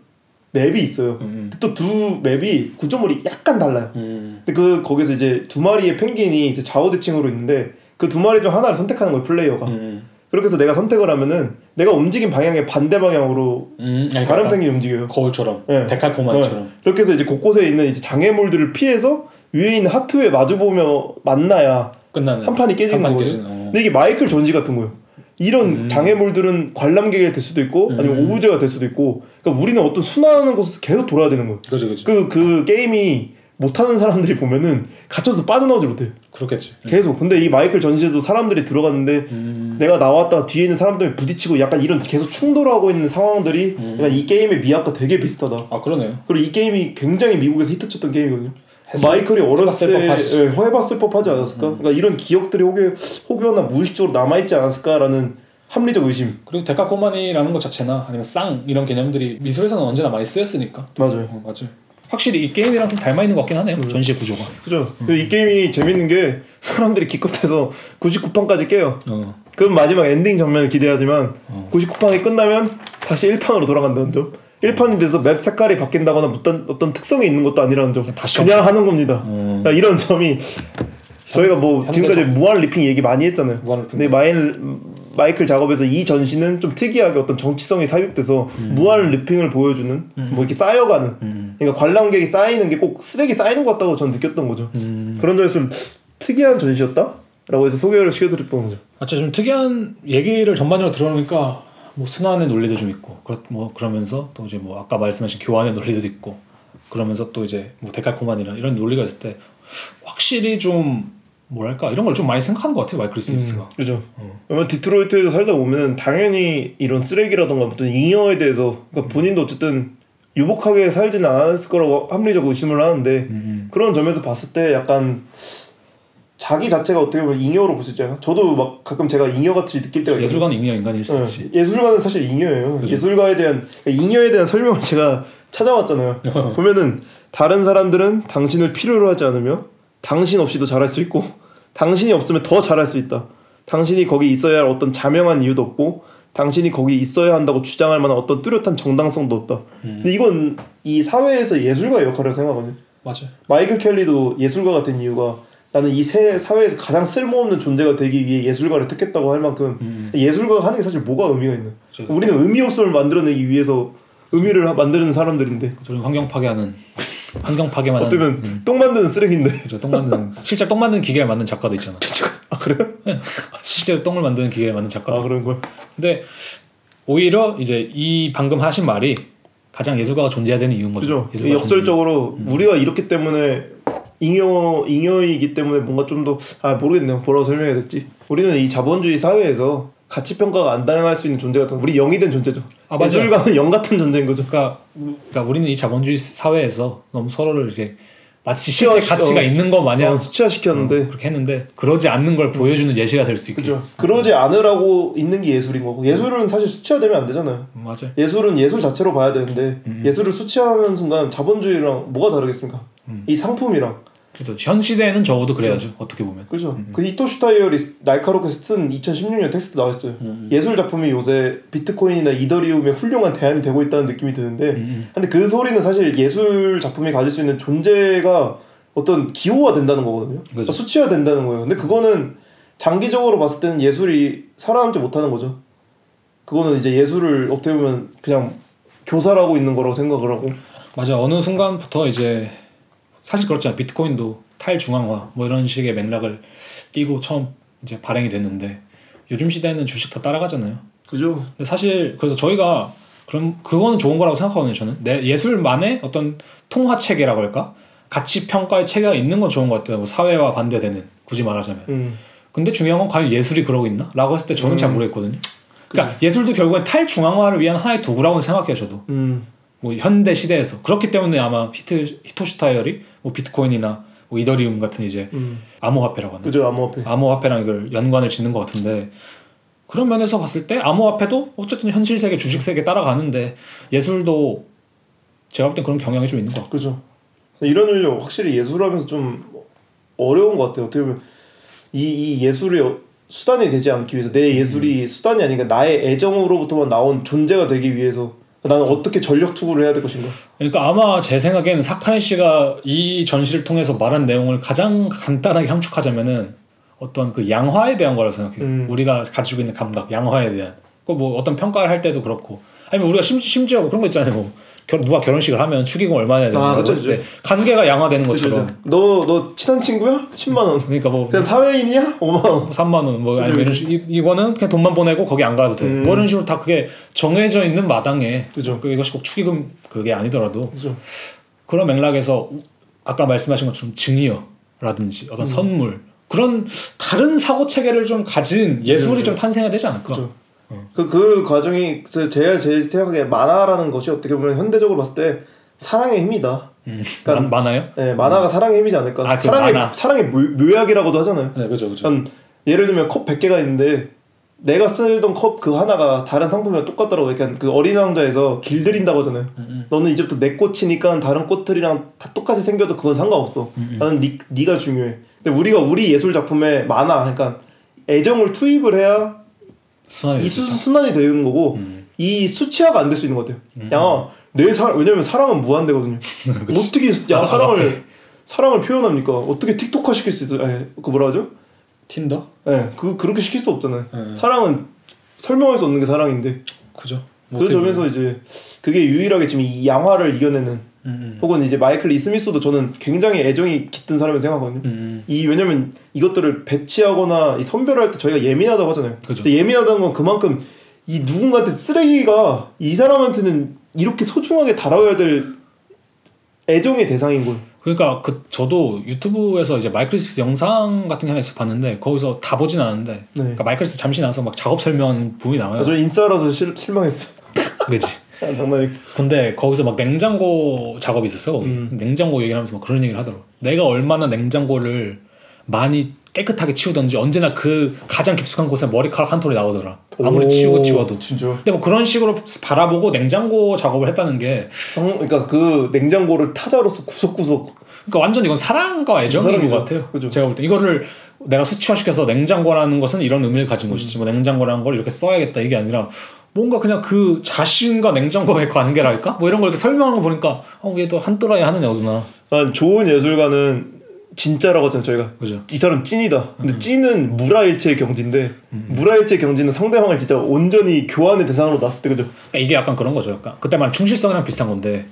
맵이 있어요. 음. 또두 맵이 구조물이 약간 달라요. 음. 근데 그 거기서 이제 두 마리의 펭귄이 이제 좌우대칭으로 있는데 그 두 마리 중 하나를 선택하는 거예요 플레이어가. 음. 그렇게 해서 내가 선택을 하면은 내가 움직인 방향의 반대 방향으로 음. 아니, 다른 약간 펭귄이 움직여요. 거울처럼 네. 데칼코마니처럼. 네. 이렇게 해서 이제 곳곳에 있는 이제 장애물들을 피해서 위에 있는 하트에 마주 보며 만나야 끝나는 한 판이 깨지는. 깨지는, 어. 근데 이게 마이클 전시 같은 거예요. 이런 장애물들은 관람객이 될 수도 있고 아니면 음. 오브제가 될 수도 있고 그러니까 우리는 어떤 순환하는 곳에서 계속 돌아야 되는 거예요. 그죠 그죠. 그, 그 게임이 못하는 사람들이 보면은 갇혀서 빠져나오지 못해. 그렇겠지. 계속. 근데 이 마이클 전시에도 사람들이 들어갔는데 음. 내가 나왔다가 뒤에 있는 사람들이 부딪히고 약간 이런 계속 충돌하고 있는 상황들이 음. 약간 이 게임의 미학과 되게 비슷하다. 아 그러네요. 그리고 이 게임이 굉장히 미국에서 히트쳤던 게임이거든요. 했을- 마이클이 어렸을 때 법하지. 예, 해봤을 법하지 않았을까? 그러니까 이런 기억들이 혹여, 혹여나 무의식적으로 남아있지 않았을까라는 합리적 의심. 그리고 데칼코마니라는 것 자체나 아니면 쌍 이런 개념들이 미술에서는 언제나 많이 쓰였으니까. 맞아요. 어, 맞아요. 확실히 이 게임이랑 좀 닮아 있는 것 같긴 하네요. 전시의 구조가. 그죠? 그리고 이 게임이 재밌는 게 사람들이 기껏해서 99판까지 깨요. 어. 그럼 마지막 엔딩 장면을 기대하지만 어. 99판이 끝나면 다시 1판으로 돌아간다는 점. 1판이 돼서 맵 색깔이 바뀐다거나 어떤, 어떤 특성이 있는 것도 아니라는 점. 그냥 하는 겁니다. 음. 이런 점이 저희가 뭐 현대적- 지금까지 무한 looping 얘기 많이 했잖아요. 근데 마일, 마이클 작업에서 이 전시는 좀 특이하게 어떤 정치성이 삽입돼서 음. 무한 looping을 보여주는 뭐 이렇게 쌓여가는 그러니까 관람객이 쌓이는 게 꼭 쓰레기 쌓이는 것 같다고 저는 느꼈던 거죠. 음. 그런 점에서 좀 특이한 전시였다 라고 해서 소개를 시켜드렸던 거죠. 아, 진짜 좀 특이한 얘기를 전반적으로 들어보니까 뭐 순환의 논리도 좀 있고 그렇 뭐 그러면서 또 이제 뭐 아까 말씀하신 교환의 논리도 있고 그러면서 또 이제 뭐 데칼코만이나 이런 논리가 있을 때 확실히 좀 뭐랄까 이런 걸 좀 많이 생각하는 것 같아요 마이클 스미스가. 그죠. 왜냐면 디트로이트에서 살다 보면 당연히 이런 쓰레기라던가 어떤 잉여에 대해서 그러니까 본인도 어쨌든 유복하게 살지는 않았을 거라고 합리적 의심을 하는데 음. 그런 점에서 봤을 때 약간 자기 자체가 어떻게 보면 잉여로 볼 수 있잖아요. 저도 막 가끔 제가 잉여 같이 느낄 때가 있어요. 예술가는 잉여 인간일 수 있지. 예, 예술가는 사실 잉여예요. 예술가에 대한 그러니까 잉여에 대한 설명을 제가 찾아왔잖아요. [LAUGHS] 보면은 다른 사람들은 당신을 필요로 하지 않으며 당신 없이도 잘할 수 있고 당신이 없으면 더 잘할 수 있다. 당신이 거기 있어야 할 어떤 자명한 이유도 없고 당신이 거기 있어야 한다고 주장할 만한 어떤 뚜렷한 정당성도 없다. 근데 이건 이 사회에서 예술가의 역할이라고 생각하거든요. 맞아요. 마이클 켈리도 예술가가 된 이유가 나는 이 세 사회에서 가장 쓸모없는 존재가 되기 위해 예술가를 택했다고 할 만큼 예술가가 하는 게 사실 뭐가 의미가 있나? 그렇죠. 우리는 의미 없음을 만들어내기 위해서 의미를 하- 만드는 사람들인데 저는 환경 파괴하는 환경 파괴만 하는 보면 똥 만드는 쓰레기인데. 그죠, 똥 만드는 실제 똥 만드는 기계를 만든 작가도 있잖아. 아 그래요? 네. 실제로 똥을 만드는 기계를 만든 작가도 아 그런 거야? 근데 오히려 이제 이 방금 하신 말이 가장 예술가가 존재해야 되는 이유인 거죠. 그죠. 예술가가 역설적으로 우리가 이렇기 때문에 잉여 잉여이기 때문에 뭔가 좀 더 아 모르겠네요. 뭐라고 설명해야 될지. 우리는 이 자본주의 사회에서 가치 평가가 안 당할 수 있는 존재 같은 우리 영이 된 존재죠. 아, 맞아요. 예술가는 영 같은 존재인 거죠. 그러니까, 그러니까 우리는 이 자본주의 사회에서 너무 서로를 이제 마치 실제 가치가 어, 있는 것 마냥 어, 수치화 시켰는데 그렇게 했는데 그러지 않는 걸 보여주는 예시가 될 수 있게. 그죠. 그러지 않으라고 있는 게 예술인 거고 예술은 사실 수치화되면 안 되잖아요. 음, 맞아요. 예술은 예술 자체로 봐야 되는데 음. 예술을 수치화하는 순간 자본주의랑 뭐가 다르겠습니까? 음. 이 상품이랑 그래서 현 시대에는 적어도 그래야죠. 어떻게 보면. 그죠. 음. 그 히토 슈타이얼이 날카롭게 쓴 2016년 텍스트 나왔어요. 음. 예술 작품이 요새 비트코인이나 이더리움의 훌륭한 대안이 되고 있다는 느낌이 드는데, 음, 근데 그 소리는 사실 예술 작품이 가질 수 있는 존재가 어떤 기호화 된다는 거거든요. 그죠. 수치화 된다는 거예요. 근데 그거는 장기적으로 봤을 때는 예술이 살아남지 못하는 거죠. 그거는 이제 예술을 어떻게 보면 그냥 교사라고 있는 거라고 생각을 하고. 맞아. 어느 순간부터 이제 사실 그렇잖아. 비트코인도 탈중앙화 뭐 이런 식의 맥락을 띄고 처음 이제 발행이 됐는데 요즘 시대에는 주식 다 따라가잖아요. 그죠. 근데 사실 그래서 저희가 그럼 그거는 좋은 거라고 생각하거든요. 저는 내 예술만의 어떤 통화 체계라고 할까 가치 평가의 체계가 있는 건 좋은 것 같아요. 뭐 사회와 반대되는 굳이 말하자면. 음. 근데 중요한 건 과연 예술이 그러고 있나? 라고 했을 때 저는 잘 음. 모르겠거든요. 그러니까 예술도 결국엔 탈중앙화를 위한 하나의 도구라고 생각해요. 저도. 음. 뭐 현대 시대에서 그렇기 때문에 아마 히트 히토슈타이어리 뭐 비트코인이나 뭐 이더리움 같은 이제 음. 암호화폐라고 하나 그죠. 암호화폐. 암호화폐랑 이걸 연관을 짓는 것 같은데 그런 면에서 봤을 때 암호화폐도 어쨌든 현실 세계 주식 세계 따라가는데 예술도 제가 볼 땐 그런 경향이 좀 있는 것 같고 그죠. 이런 일이 확실히 예술하면서 좀 어려운 것 같아요. 어떻게 보면 이, 이 예술이 어- 수단이 되지 않기 위해서 내 예술이 수단이 아니라 나의 애정으로부터만 나온 존재가 되기 위해서 나는 어떻게 전력 투구를 해야 될 것인가. 그러니까 아마 제 생각에는 사카네 씨가 이 전시를 통해서 말한 내용을 가장 간단하게 함축하자면은 어떤 그 양화에 대한 거라고 생각해요. 음. 우리가 가지고 있는 감각, 양화에 대한. 그뭐 어떤 평가를 할 때도 그렇고. 아니면 우리가 심, 심지어 뭐 그런 거 있잖아요. 뭐 결, 누가 결혼식을 하면 축의금 얼마나 해야 되나 아, 때 관계가 양화되는 것처럼. 그죠. 너, 너 친한 친구야? 10만 원. 그러니까 뭐 그냥 사회인이야? 5만 원. 3만 원, 뭐 아니면 이런 식, 이, 이거는 그냥 돈만 보내고 거기 안 가도 돼. 음. 뭐 이런 식으로 다 그게 정해져 있는 마당에 그죠. 그 이것이 꼭 축의금 그게 아니더라도 그죠. 그런 맥락에서 아까 말씀하신 것처럼 증여라든지 어떤 선물 그런 다른 사고 체계를 좀 가진 예술이 네, 좀 탄생해야 되지 않을까? 그죠. 그, 그 과정이 그 제가 제 생각에 만화라는 것이 어떻게 보면 현대적으로 봤을 때 사랑의 힘이다. 음. 그러니까- 많, 많아요? 네, 만화가 사랑의 힘이지 않을까. 아, 그 사랑의 만화. 사랑의 묘, 묘약이라고도 하잖아요. 네, 그죠, 그죠. 한 예를 들면 컵 100개가 있는데 내가 쓰던 컵 그 하나가 다른 상품이랑 똑같더라고. 그러니까 그 어린 왕자에서 길들인다고 하잖아요. 음, 너는 이제부터 내 꽃이니까 다른 꽃들이랑 다 똑같이 생겨도 그건 상관없어. 음, 나는 니, 네가 중요해. 근데 우리가 우리 예술 작품에 만화 그러니까 애정을 투입을 해야 순환이 이 수. 순환이 되는 거고 음. 이 수치화가 안 될 수 있는 것 같아요. 야, 내 사, 왜냐면 사랑은 무한대거든요. [LAUGHS] 어떻게 야 아, 사랑을 앞에. 사랑을 표현합니까? 어떻게 틱톡화 시킬 수 있어? 예, 그 뭐라 하죠? 틴더? 예, 그 그렇게 시킬 수 없잖아요. 예. 사랑은 설명할 수 없는 게 사랑인데 그죠. 뭐 그. 점에서 이제 그게 유일하게 지금 이 양화를 이겨내는 음, 음. 혹은 이제 마이클 이스미스도 저는 굉장히 애정이 깃든 사람이라고 생각하거든요. 음, 이 왜냐면 이것들을 배치하거나 이 선별할 때 저희가 예민하다고 하잖아요. 그죠. 근데 예민하다는 건 그만큼 이 누군가한테 쓰레기가 이 사람한테는 이렇게 소중하게 다뤄야 될 애정의 대상인 거예요. 그러니까 그 저도 유튜브에서 이제 마이클 스미스 영상 같은 게 하나 있어 봤는데 거기서 다 보진 않았는데 네. 그러니까 마이클 스미스 잠시 나와서 막 작업 설명하는 부분이 나와요. 아, 저 인싸라서 실, 실망했어. 그지. 아, 장난이. 근데 거기서 막 냉장고 작업이 있었어. 음. 냉장고 얘기를 하면서 막 그런 얘기를 하더라고. 내가 얼마나 냉장고를 많이 깨끗하게 치우던지 언제나 그 가장 깊숙한 곳에 머리카락 한 톨이 나오더라. 아무리 오, 치우고 치워도. 진짜. 근데 뭐 그런 식으로 바라보고 냉장고 작업을 했다는 게 성, 그러니까 그 냉장고를 타자로서 구석구석 그러니까 완전 이건 사랑과 애정인 사랑이죠. 것 같아요. 그죠. 제가 볼 때 이거를 내가 수치화시켜서 냉장고라는 것은 이런 의미를 가진 것이지 뭐 냉장고라는 걸 이렇게 써야겠다 이게 아니라 뭔가 그냥 그 자신과 냉장고의 관계랄까 뭐 이런 걸 이렇게 설명하는 거 보니까 어, 얘도 한또라이 하는 애구나. 난 좋은 예술가는 진짜라고 하잖아요 저희가 그죠. 이 사람 찐이다 근데 음. 찐은 무라일체의 경지인데 무라일체의 경지는 상대방을 진짜 온전히 교환의 대상으로 놨을 때 그죠 그러니까 이게 약간 그런 거죠. 약간 그때 말 충실성이랑 비슷한 건데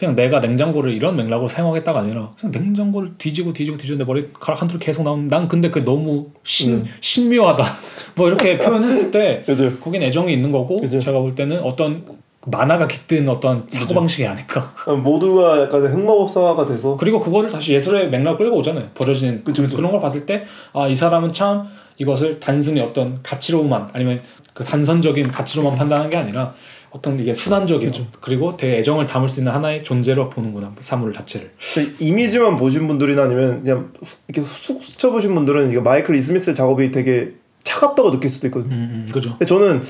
그냥 내가 냉장고를 이런 맥락으로 사용하겠다가 아니라 그냥 냉장고를 뒤지고 뒤지고 뒤지는데 머리카락 한톨 계속 나오는 난 근데 그게 너무 신 음. 신묘하다 [LAUGHS] 뭐 이렇게 표현했을 때 [LAUGHS] 그죠 거긴 애정이 있는 거고 그죠. 제가 볼 때는 어떤 만화가 깃든 어떤 사고 방식이 아닐까. 모두가 약간 흑마법사가 돼서 그리고 그거를 다시 예술의 맥락 끌고 오잖아요. 버려진 그쵸, 그쵸. 그런 걸 봤을 때 아 이 사람은 참 이것을 단순히 어떤 가치로만 아니면 그 단선적인 가치로만 판단하는 게 아니라 어떤 이게 순환적인 그리고 대애정을 담을 수 있는 하나의 존재로 보는구나 사물 자체를. 그 이미지만 보신 분들이나 아니면 그냥 후- 이렇게 쑥 스쳐 보신 분들은 이거 마이클 이스미스 작업이 되게 차갑다고 느낄 수도 있거든요. 음, 음, 그죠. 근데 저는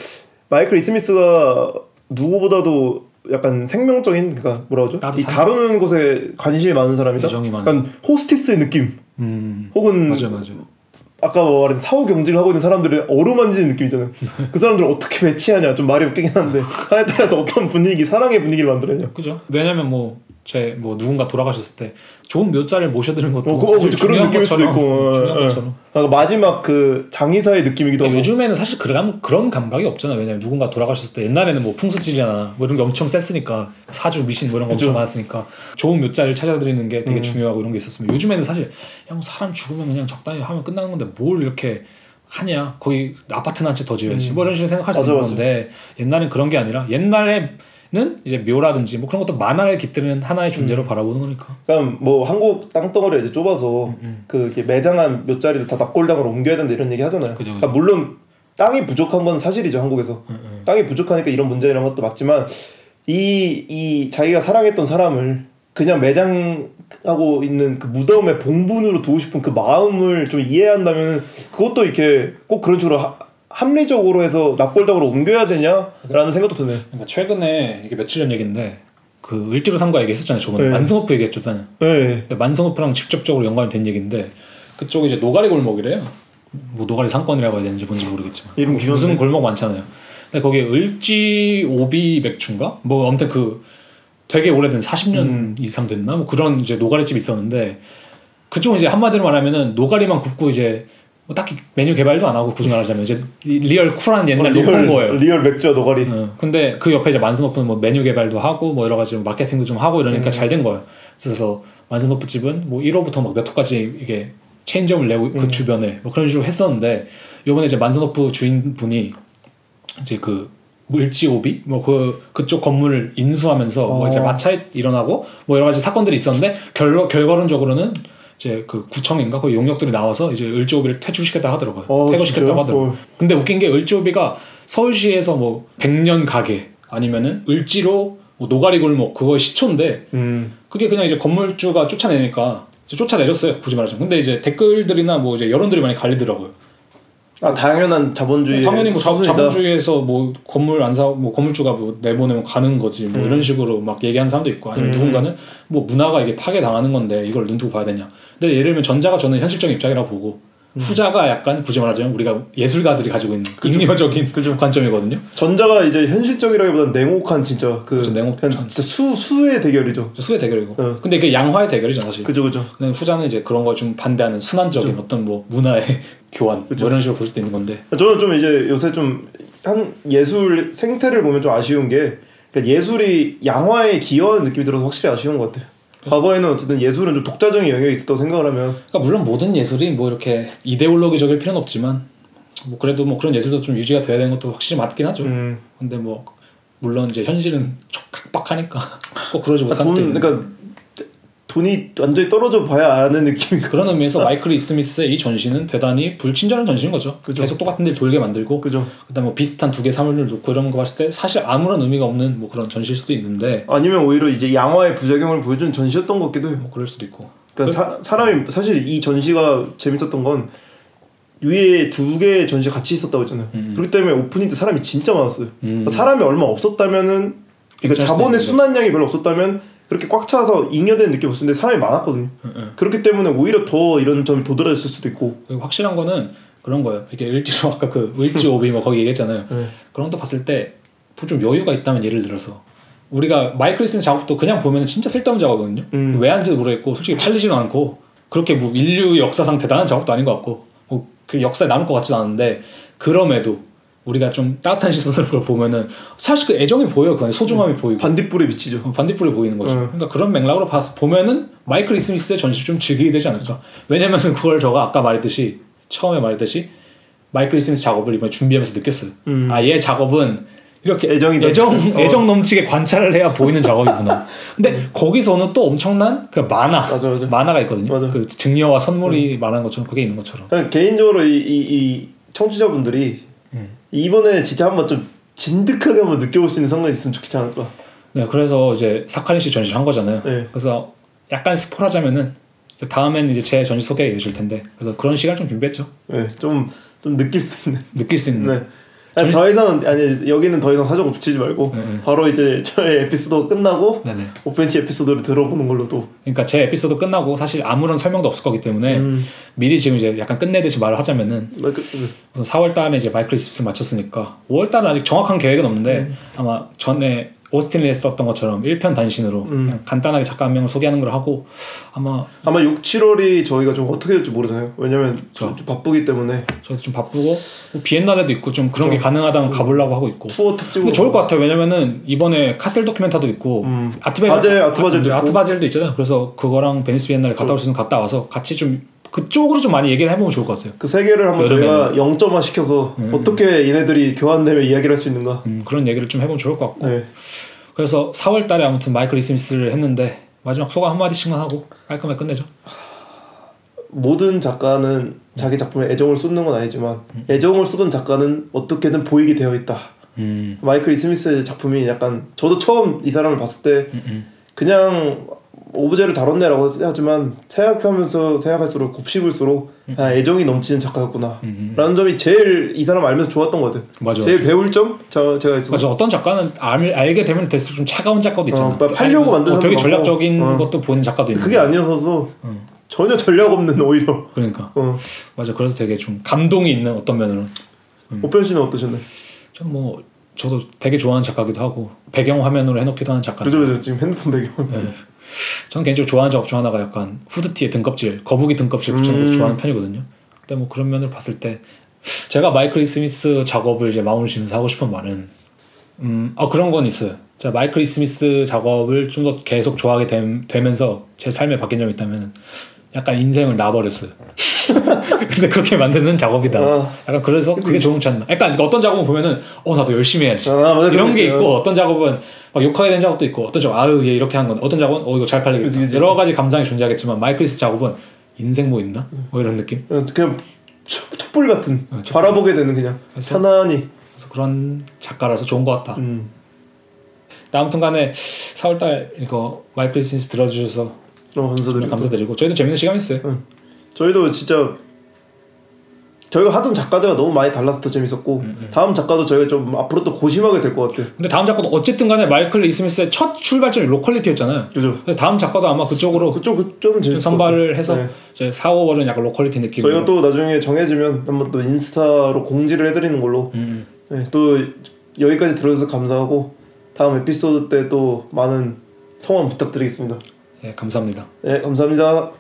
마이클 이스미스가 누구보다도 약간 생명적인 그러니까 뭐라 그러죠? 이? 다루는 것에 관심이 많은 사람이다. 애정이 많은. 약간 호스티스의 느낌. 음, 혹은 맞아 맞아. 아까 말한 사후 경쟁을 하고 있는 사람들을 어루만지는 느낌이잖아요. 그 사람들 을 어떻게 배치하냐 좀 말이 웃기긴 한데 하나에 따라서 어떤 분위기, 사랑의 분위기를 만들어내냐. 그죠. 왜냐면 뭐 제 뭐 누군가 돌아가셨을 때 좋은 묘자를 모셔드리는 것도 어, 그거 사실 그런 중요한 느낌일 수도 있고. 중요한 예, 예. 것처럼. 아, 마지막 그 장의사의 느낌이기도 하고. 그러니까 요즘에는 사실 그런 그런 감각이 없잖아. 왜냐면 누군가 돌아가셨을 때 옛날에는 뭐 풍수지리나 뭐 이런 게 엄청 셌으니까 사주 미신 뭐 이런 거. 음. 엄청 많았으니까 좋은 묘자를 찾아드리는 게 되게 중요하고 이런 게 있었으면 요즘에는 사실 야, 뭐 사람 죽으면 그냥 적당히 하면 끝나는 건데 뭘 이렇게 하냐 거기 아파트나 한 채 더 지어야지 뭐 이런 식으로 생각할 수 음. 맞아, 있는 맞아. 건데 옛날엔 그런 게 아니라 옛날에 는 이제 묘라든지 뭐 그런 것도 만화를 깃드는 하나의 음. 존재로 바라보는 거니까 그러니까 뭐 한국 땅덩어리가 이제 좁아서 음, 그 이렇게 매장한 몇 자리를 다 납골당으로 옮겨야 된다 이런 얘기 하잖아요. 그죠, 음, 그러니까 물론 땅이 부족한 건 사실이죠 한국에서. 땅이 부족하니까 이런 문제 이런 것도 맞지만 이 이 자기가 사랑했던 사람을 그냥 매장하고 있는 그 무덤의 봉분으로 두고 싶은 그 마음을 좀 이해한다면 그것도 이렇게 꼭 그런 식으로 하, 합리적으로 해서 납골당으로 옮겨야 되냐라는 생각도 드네요. 그러니까 최근에 이게 며칠 전 얘기인데 그 을지로 삼가 얘기했었잖아요 저번에 네. 만선호프 얘기했잖아요 네. 근데 만선호프랑 직접적으로 연관이 된 얘기인데 그쪽이 이제 노가리 골목이래요. 뭐 노가리 상권이라고 해야 되는지 뭔지 모르겠지만 이름 귀엽네. 무슨 골목 많잖아요. 근데 거기에 을지 오비 맥주인가? 뭐 아무튼 그 되게 오래된 40년 음. 이상 됐나? 뭐 그런 이제 노가리 집이 있었는데 그쪽은 이제 한마디로 말하면은 노가리만 굽고 이제 뭐 딱히 메뉴 개발도 안 하고 굳이 말하자면 이제 real cool한 옛날 local 거예요. real 맥주와 노가리. 어, 근데 그 옆에 이제 만선호프는 뭐 메뉴 개발도 하고 뭐 여러 가지 마케팅도 좀 하고 이러니까 잘된 거예요. 그래서 만선호프 집은 뭐 1호부터 막 몇 호까지 이게 체인점을 내고 그 주변에 뭐 그런 식으로 했었는데 요번에 이제 만선호프 주인분이 이제 그 을지오비 뭐 그 그쪽 건물을 인수하면서 뭐 이제 어. 마찰 일어나고 뭐 여러 가지 사건들이 있었는데 결 결과론적으로는 이제 그 구청인가 그 용역들이 나와서 이제 을지오비를 퇴출시켰다 하더라고요. 어, 퇴거시켰다고 진짜요? 하더라고요. 어. 근데 웃긴 게 을지오비가 서울시에서 뭐 100년 가게 아니면은 을지로 뭐 노가리 골목 그거 시초인데 음. 그게 그냥 이제 건물주가 쫓아내니까 쫓아내렸어요 굳이 말하자면 근데 이제 댓글들이나 뭐 이제 여론들이 많이 갈리더라고요 아 당연한 자본주의 당연히 뭐 자. 자본주의에서 뭐 건물 안사뭐 건물주가 뭐 내보내면 가는 거지 음. 뭐 이런 식으로 막 얘기하는 사람도 있고 아니면 누군가는 뭐 문화가 이게 파괴 당하는 건데 이걸 눈 두고 봐야 되냐 근데 예를 들면 전자가 저는 현실적인 입장이라고 보고 음. 후자가 약간 굳이 말하자면 우리가 예술가들이 가지고 있는 잉여적인 [LAUGHS] 관점이거든요 전자가 이제 현실적이라기보다는 냉혹한 진짜 그 그쵸, 냉혹한. 진짜 수 수의 대결이죠. 수의 대결이고 어. 근데 이게 양화의 대결이죠 사실 그죠 그죠. 후자는 이제 그런 걸 좀 반대하는 순환적인 어떤 뭐 문화의 [LAUGHS] 교환 뭐 이런 식으로 볼 수도 있는 건데 저는 좀 이제 요새 좀 한 예술 생태를 보면 좀 아쉬운 게 그러니까 예술이 양화에 기여하는 느낌이 들어서 확실히 아쉬운 것 같아요. 과거에는 어쨌든 예술은 좀 독자적인 영역이 있었다고 생각을 하면 그러니까 물론 모든 예술이 뭐 이렇게 이데올로기적일 필요는 없지만 뭐 그래도 뭐 그런 예술도 좀 유지가 돼야 되는 것도 확실히 맞긴 하죠. 음, 근데 뭐 물론 이제 현실은 각박하니까 [LAUGHS] 꼭 그러지 있는 그러니까 돈이 완전히 떨어져 봐야 아는 느낌이 그런 의미에서 마이클 이스미스의 이 전시는 대단히 불친절한 전시인 거죠. 그죠. 계속 똑같은 데를 돌게 만들고 그죠. 그다음에 뭐 비슷한 두 개 사물을 놓고 이런 거 봤을 때 사실 아무런 의미가 없는 뭐 그런 전시일 수도 있는데 아니면 오히려 이제 양화의 부작용을 보여준 전시였던 것 같기도 해요. 뭐 그럴 수도 있고 그러니까 사, 사람이 사실 이 전시가 재밌었던 건 위에 두 개의 전시가 같이 있었다고 했잖아요. 그렇기 때문에 오프닝 때 사람이 진짜 많았어요. 음. 사람이 얼마 없었다면은 그러니까 자본의. 순환량이 별로 없었다면 그렇게 꽉 차서 잉여된 느낌 없었는데 사람이 많았거든요. 응. 그렇기 때문에 오히려 더 이런 점이 도드라졌을 수도 있고. 확실한 거는 그런 거예요. 이게 을지로 아까 그 을지 오비 뭐 거기 얘기했잖아요. 네. 그런 것도 봤을 때 좀 여유가 있다면 예를 들어서 우리가 마이클 스미스 작업도 그냥 보면 진짜 쓸데없는 작업이거든요. 음. 왜 하는지도 모르겠고 솔직히 팔리지도 않고 그렇게 뭐 인류 역사상 대단한 작업도 아닌 것 같고 뭐 그 역사에 남을 것 같지도 않은데 그럼에도 우리가 좀 따뜻한 시선으로 [LAUGHS] 보면은 사실 그 애정이 보여요. 그 소중함이 보이고 반딧불의 빛이죠. 반딧불이 보이는 거죠. 음. 그러니까 그런 맥락으로 봐서 보면은 마이클 이 스미스의 전시를 좀 즐기게 되지 않을까. 왜냐면 그걸 저가 아까 말했듯이 처음에 말했듯이 마이클 이스미스 작업을 이번에 준비하면서 느꼈어요. 음. 아얘 작업은 이렇게 애정이 애정 넘- [LAUGHS] 어. 애정 넘치게 관찰을 해야 보이는 작업이구나. 근데 거기서는 또 엄청난 그 만화 맞아, 맞아. 만화가 있거든요. 맞아. 그 증여와 선물이 말하는 것처럼 그게 있는 것처럼. 그냥 개인적으로 이, 이, 이 청취자분들이 음. 이번에 진짜 한번 좀 진득하게 한번 느껴볼 수 있는 상황이 있으면 좋겠지 않을까. 네, 그래서 이제 사카린 씨 전시 한 거잖아요. 네. 그래서 약간 스포하자면은 다음에는 이제 제 전시 소개가 이어질 텐데 그래서 그런 시간 좀 준비했죠. 네, 좀, 좀 느낄 수 있는. 느낄 수 있는. 네. 아니, 더 이상 아니 여기는 더 이상 사족 붙이지 말고 네, 네. 바로 이제 저의 에피소드 끝나고 네네. 오펜시 에피소드를 들어보는 걸로도 그러니까 제 에피소드 끝나고 사실 아무런 설명도 없을 거기 때문에 음. 미리 지금 이제 약간 끝내듯이 말을 하자면은 그, 그, 우선 4월 달에 이제 마이클 이 스미스를 마쳤으니까 5월 달은 아직 정확한 계획은 없는데 음. 아마 전에 오스틴 레이 썼던 것처럼 1편 단신으로 음. 간단하게 작가 한 명을 소개하는 걸 하고 아마 아마 6, 7월이 저희가 좀 어떻게 될지 모르잖아요. 왜냐면 좀. 좀 바쁘기 때문에 저도 좀 바쁘고 뭐 비엔날레도 있고 좀 그런 게. 가능하다면 가보려고 하고 있고 투어 특집으로 근데 좋을 것 같아요 왜냐면은 이번에 카셀 도큐멘타도 있고 음. 아트바젤 바젤, 아트바젤도. 아트바젤도 있잖아요 그래서 그거랑 베니스 비엔날레 갔다 올 수 있으면 갔다 와서 같이 좀 그쪽으로 좀 많이 얘기를 해보면 좋을 것 같아요 그 세 개를 한번. 저희가 0점화 시켜서 어떻게 얘네들이 교환되면 이야기를 할 수 있는가. 음, 그런 얘기를 좀 해보면 좋을 것 같고 네. 그래서 4월 달에 아무튼 마이클 이스미스를 했는데 마지막 소감 한마디씩만 하고 깔끔하게 끝내죠. 모든 작가는 자기 작품에 애정을 쏟는 건 아니지만 음. 애정을 쏟은 작가는 어떻게든 보이게 되어 있다. 음, 마이클 이스미스의 작품이 약간 저도 처음 이 사람을 봤을 때 음, 음. 그냥 오브제를 다뤘네라고 하지만 생각하면서 생각할수록 곱씹을수록 아, 애정이 넘치는 작가였구나 음, 라는 점이 제일 이 사람 알면서 좋았던 것 같아요 맞아. 제일 배울 점? 저, 제가 있어서 맞아. 어떤 작가는 알, 알게 되면 될수록 좀 차가운 작가도 있잖아. 어, 막 팔려고 만드는 어, 되게 전략적인. 어. 것도 보이는 작가도 있는. 그게 아니어서 음. 전혀 전략 없는 오히려 그러니까 어. 맞아. 그래서 되게 좀 감동이 있는 어떤 면으로. 음. 오편 씨는 어떠셨나요? 좀뭐 저도 되게 좋아하는 작가기도 하고 배경 화면으로 해놓기도 하는 작가. 그죠 그죠 지금 핸드폰 배경 네. 저는 개인적으로 좋아하는 작업 중 하나가 약간 후드티에 등껍질, 거북이 등껍질 붙여놓은 음. 거 좋아하는 편이거든요. 근데 뭐 그런 면을 봤을 때 제가 마이클 스미스 작업을 이제 마무리 지면서 하고 싶은 말은 음, 아 그런 건 있어요. 제가 마이클 스미스 작업을 좀 더 계속 좋아하게 됨, 되면서 제 삶에 바뀐 점이 있다면 약간 인생을 놔버렸어요. [LAUGHS] 근데 그렇게 만드는 작업이다. 아. 약간 그래서 그게 좋지 않나. 약간 어떤 작업은 보면은 어 나도 열심히 해야지. 아, 맞아, 이런 게. 있고 어떤 작업은 막 욕하게 된 작업도 있고 어떤 작업 아유 얘 이렇게 한 건 어떤 작업은 어 이거 잘 팔리겠다. 그치, 그치. 여러 가지 감상이 존재하겠지만 마이클 이 스미스 작업은 인생 뭐 있나? 뭐 이런 느낌. 어, 그냥 촛- 촛불 같은 어, 촛불. 바라보게 되는 그냥 그래서- 편안히 그래서 그런 작가라서 좋은 것 같다. 음. 아무튼간에 4월달 이거 마이클 스미스 들어주셔서 어, 감사드리고 감사드리고 저희도 재밌는 시간이었어요. 저희도 진짜 저희가 하던 작가들과 너무 많이 달라서 더 재밌었고 음, 다음 작가도 저희가 좀 앞으로 또 고심하게 될 것 같아요. 근데 다음 작가도 어쨌든 간에 마이클 이 스미스의 첫 출발점이 locality였잖아요. 그죠? 그래서 다음 작가도 아마 그쪽으로 그쪽 그쪽은 재밌을 선발을. 해서 네. 이제 4, 5월은 약간 locality 느낌으로 저희가 또 나중에 정해지면 한번 또 인스타로 공지를 해드리는 걸로 음, 네, 또 여기까지 들어주셔서 감사하고 다음 에피소드 때 또 많은 성원 부탁드리겠습니다. 예, 감사합니다. 네 감사합니다.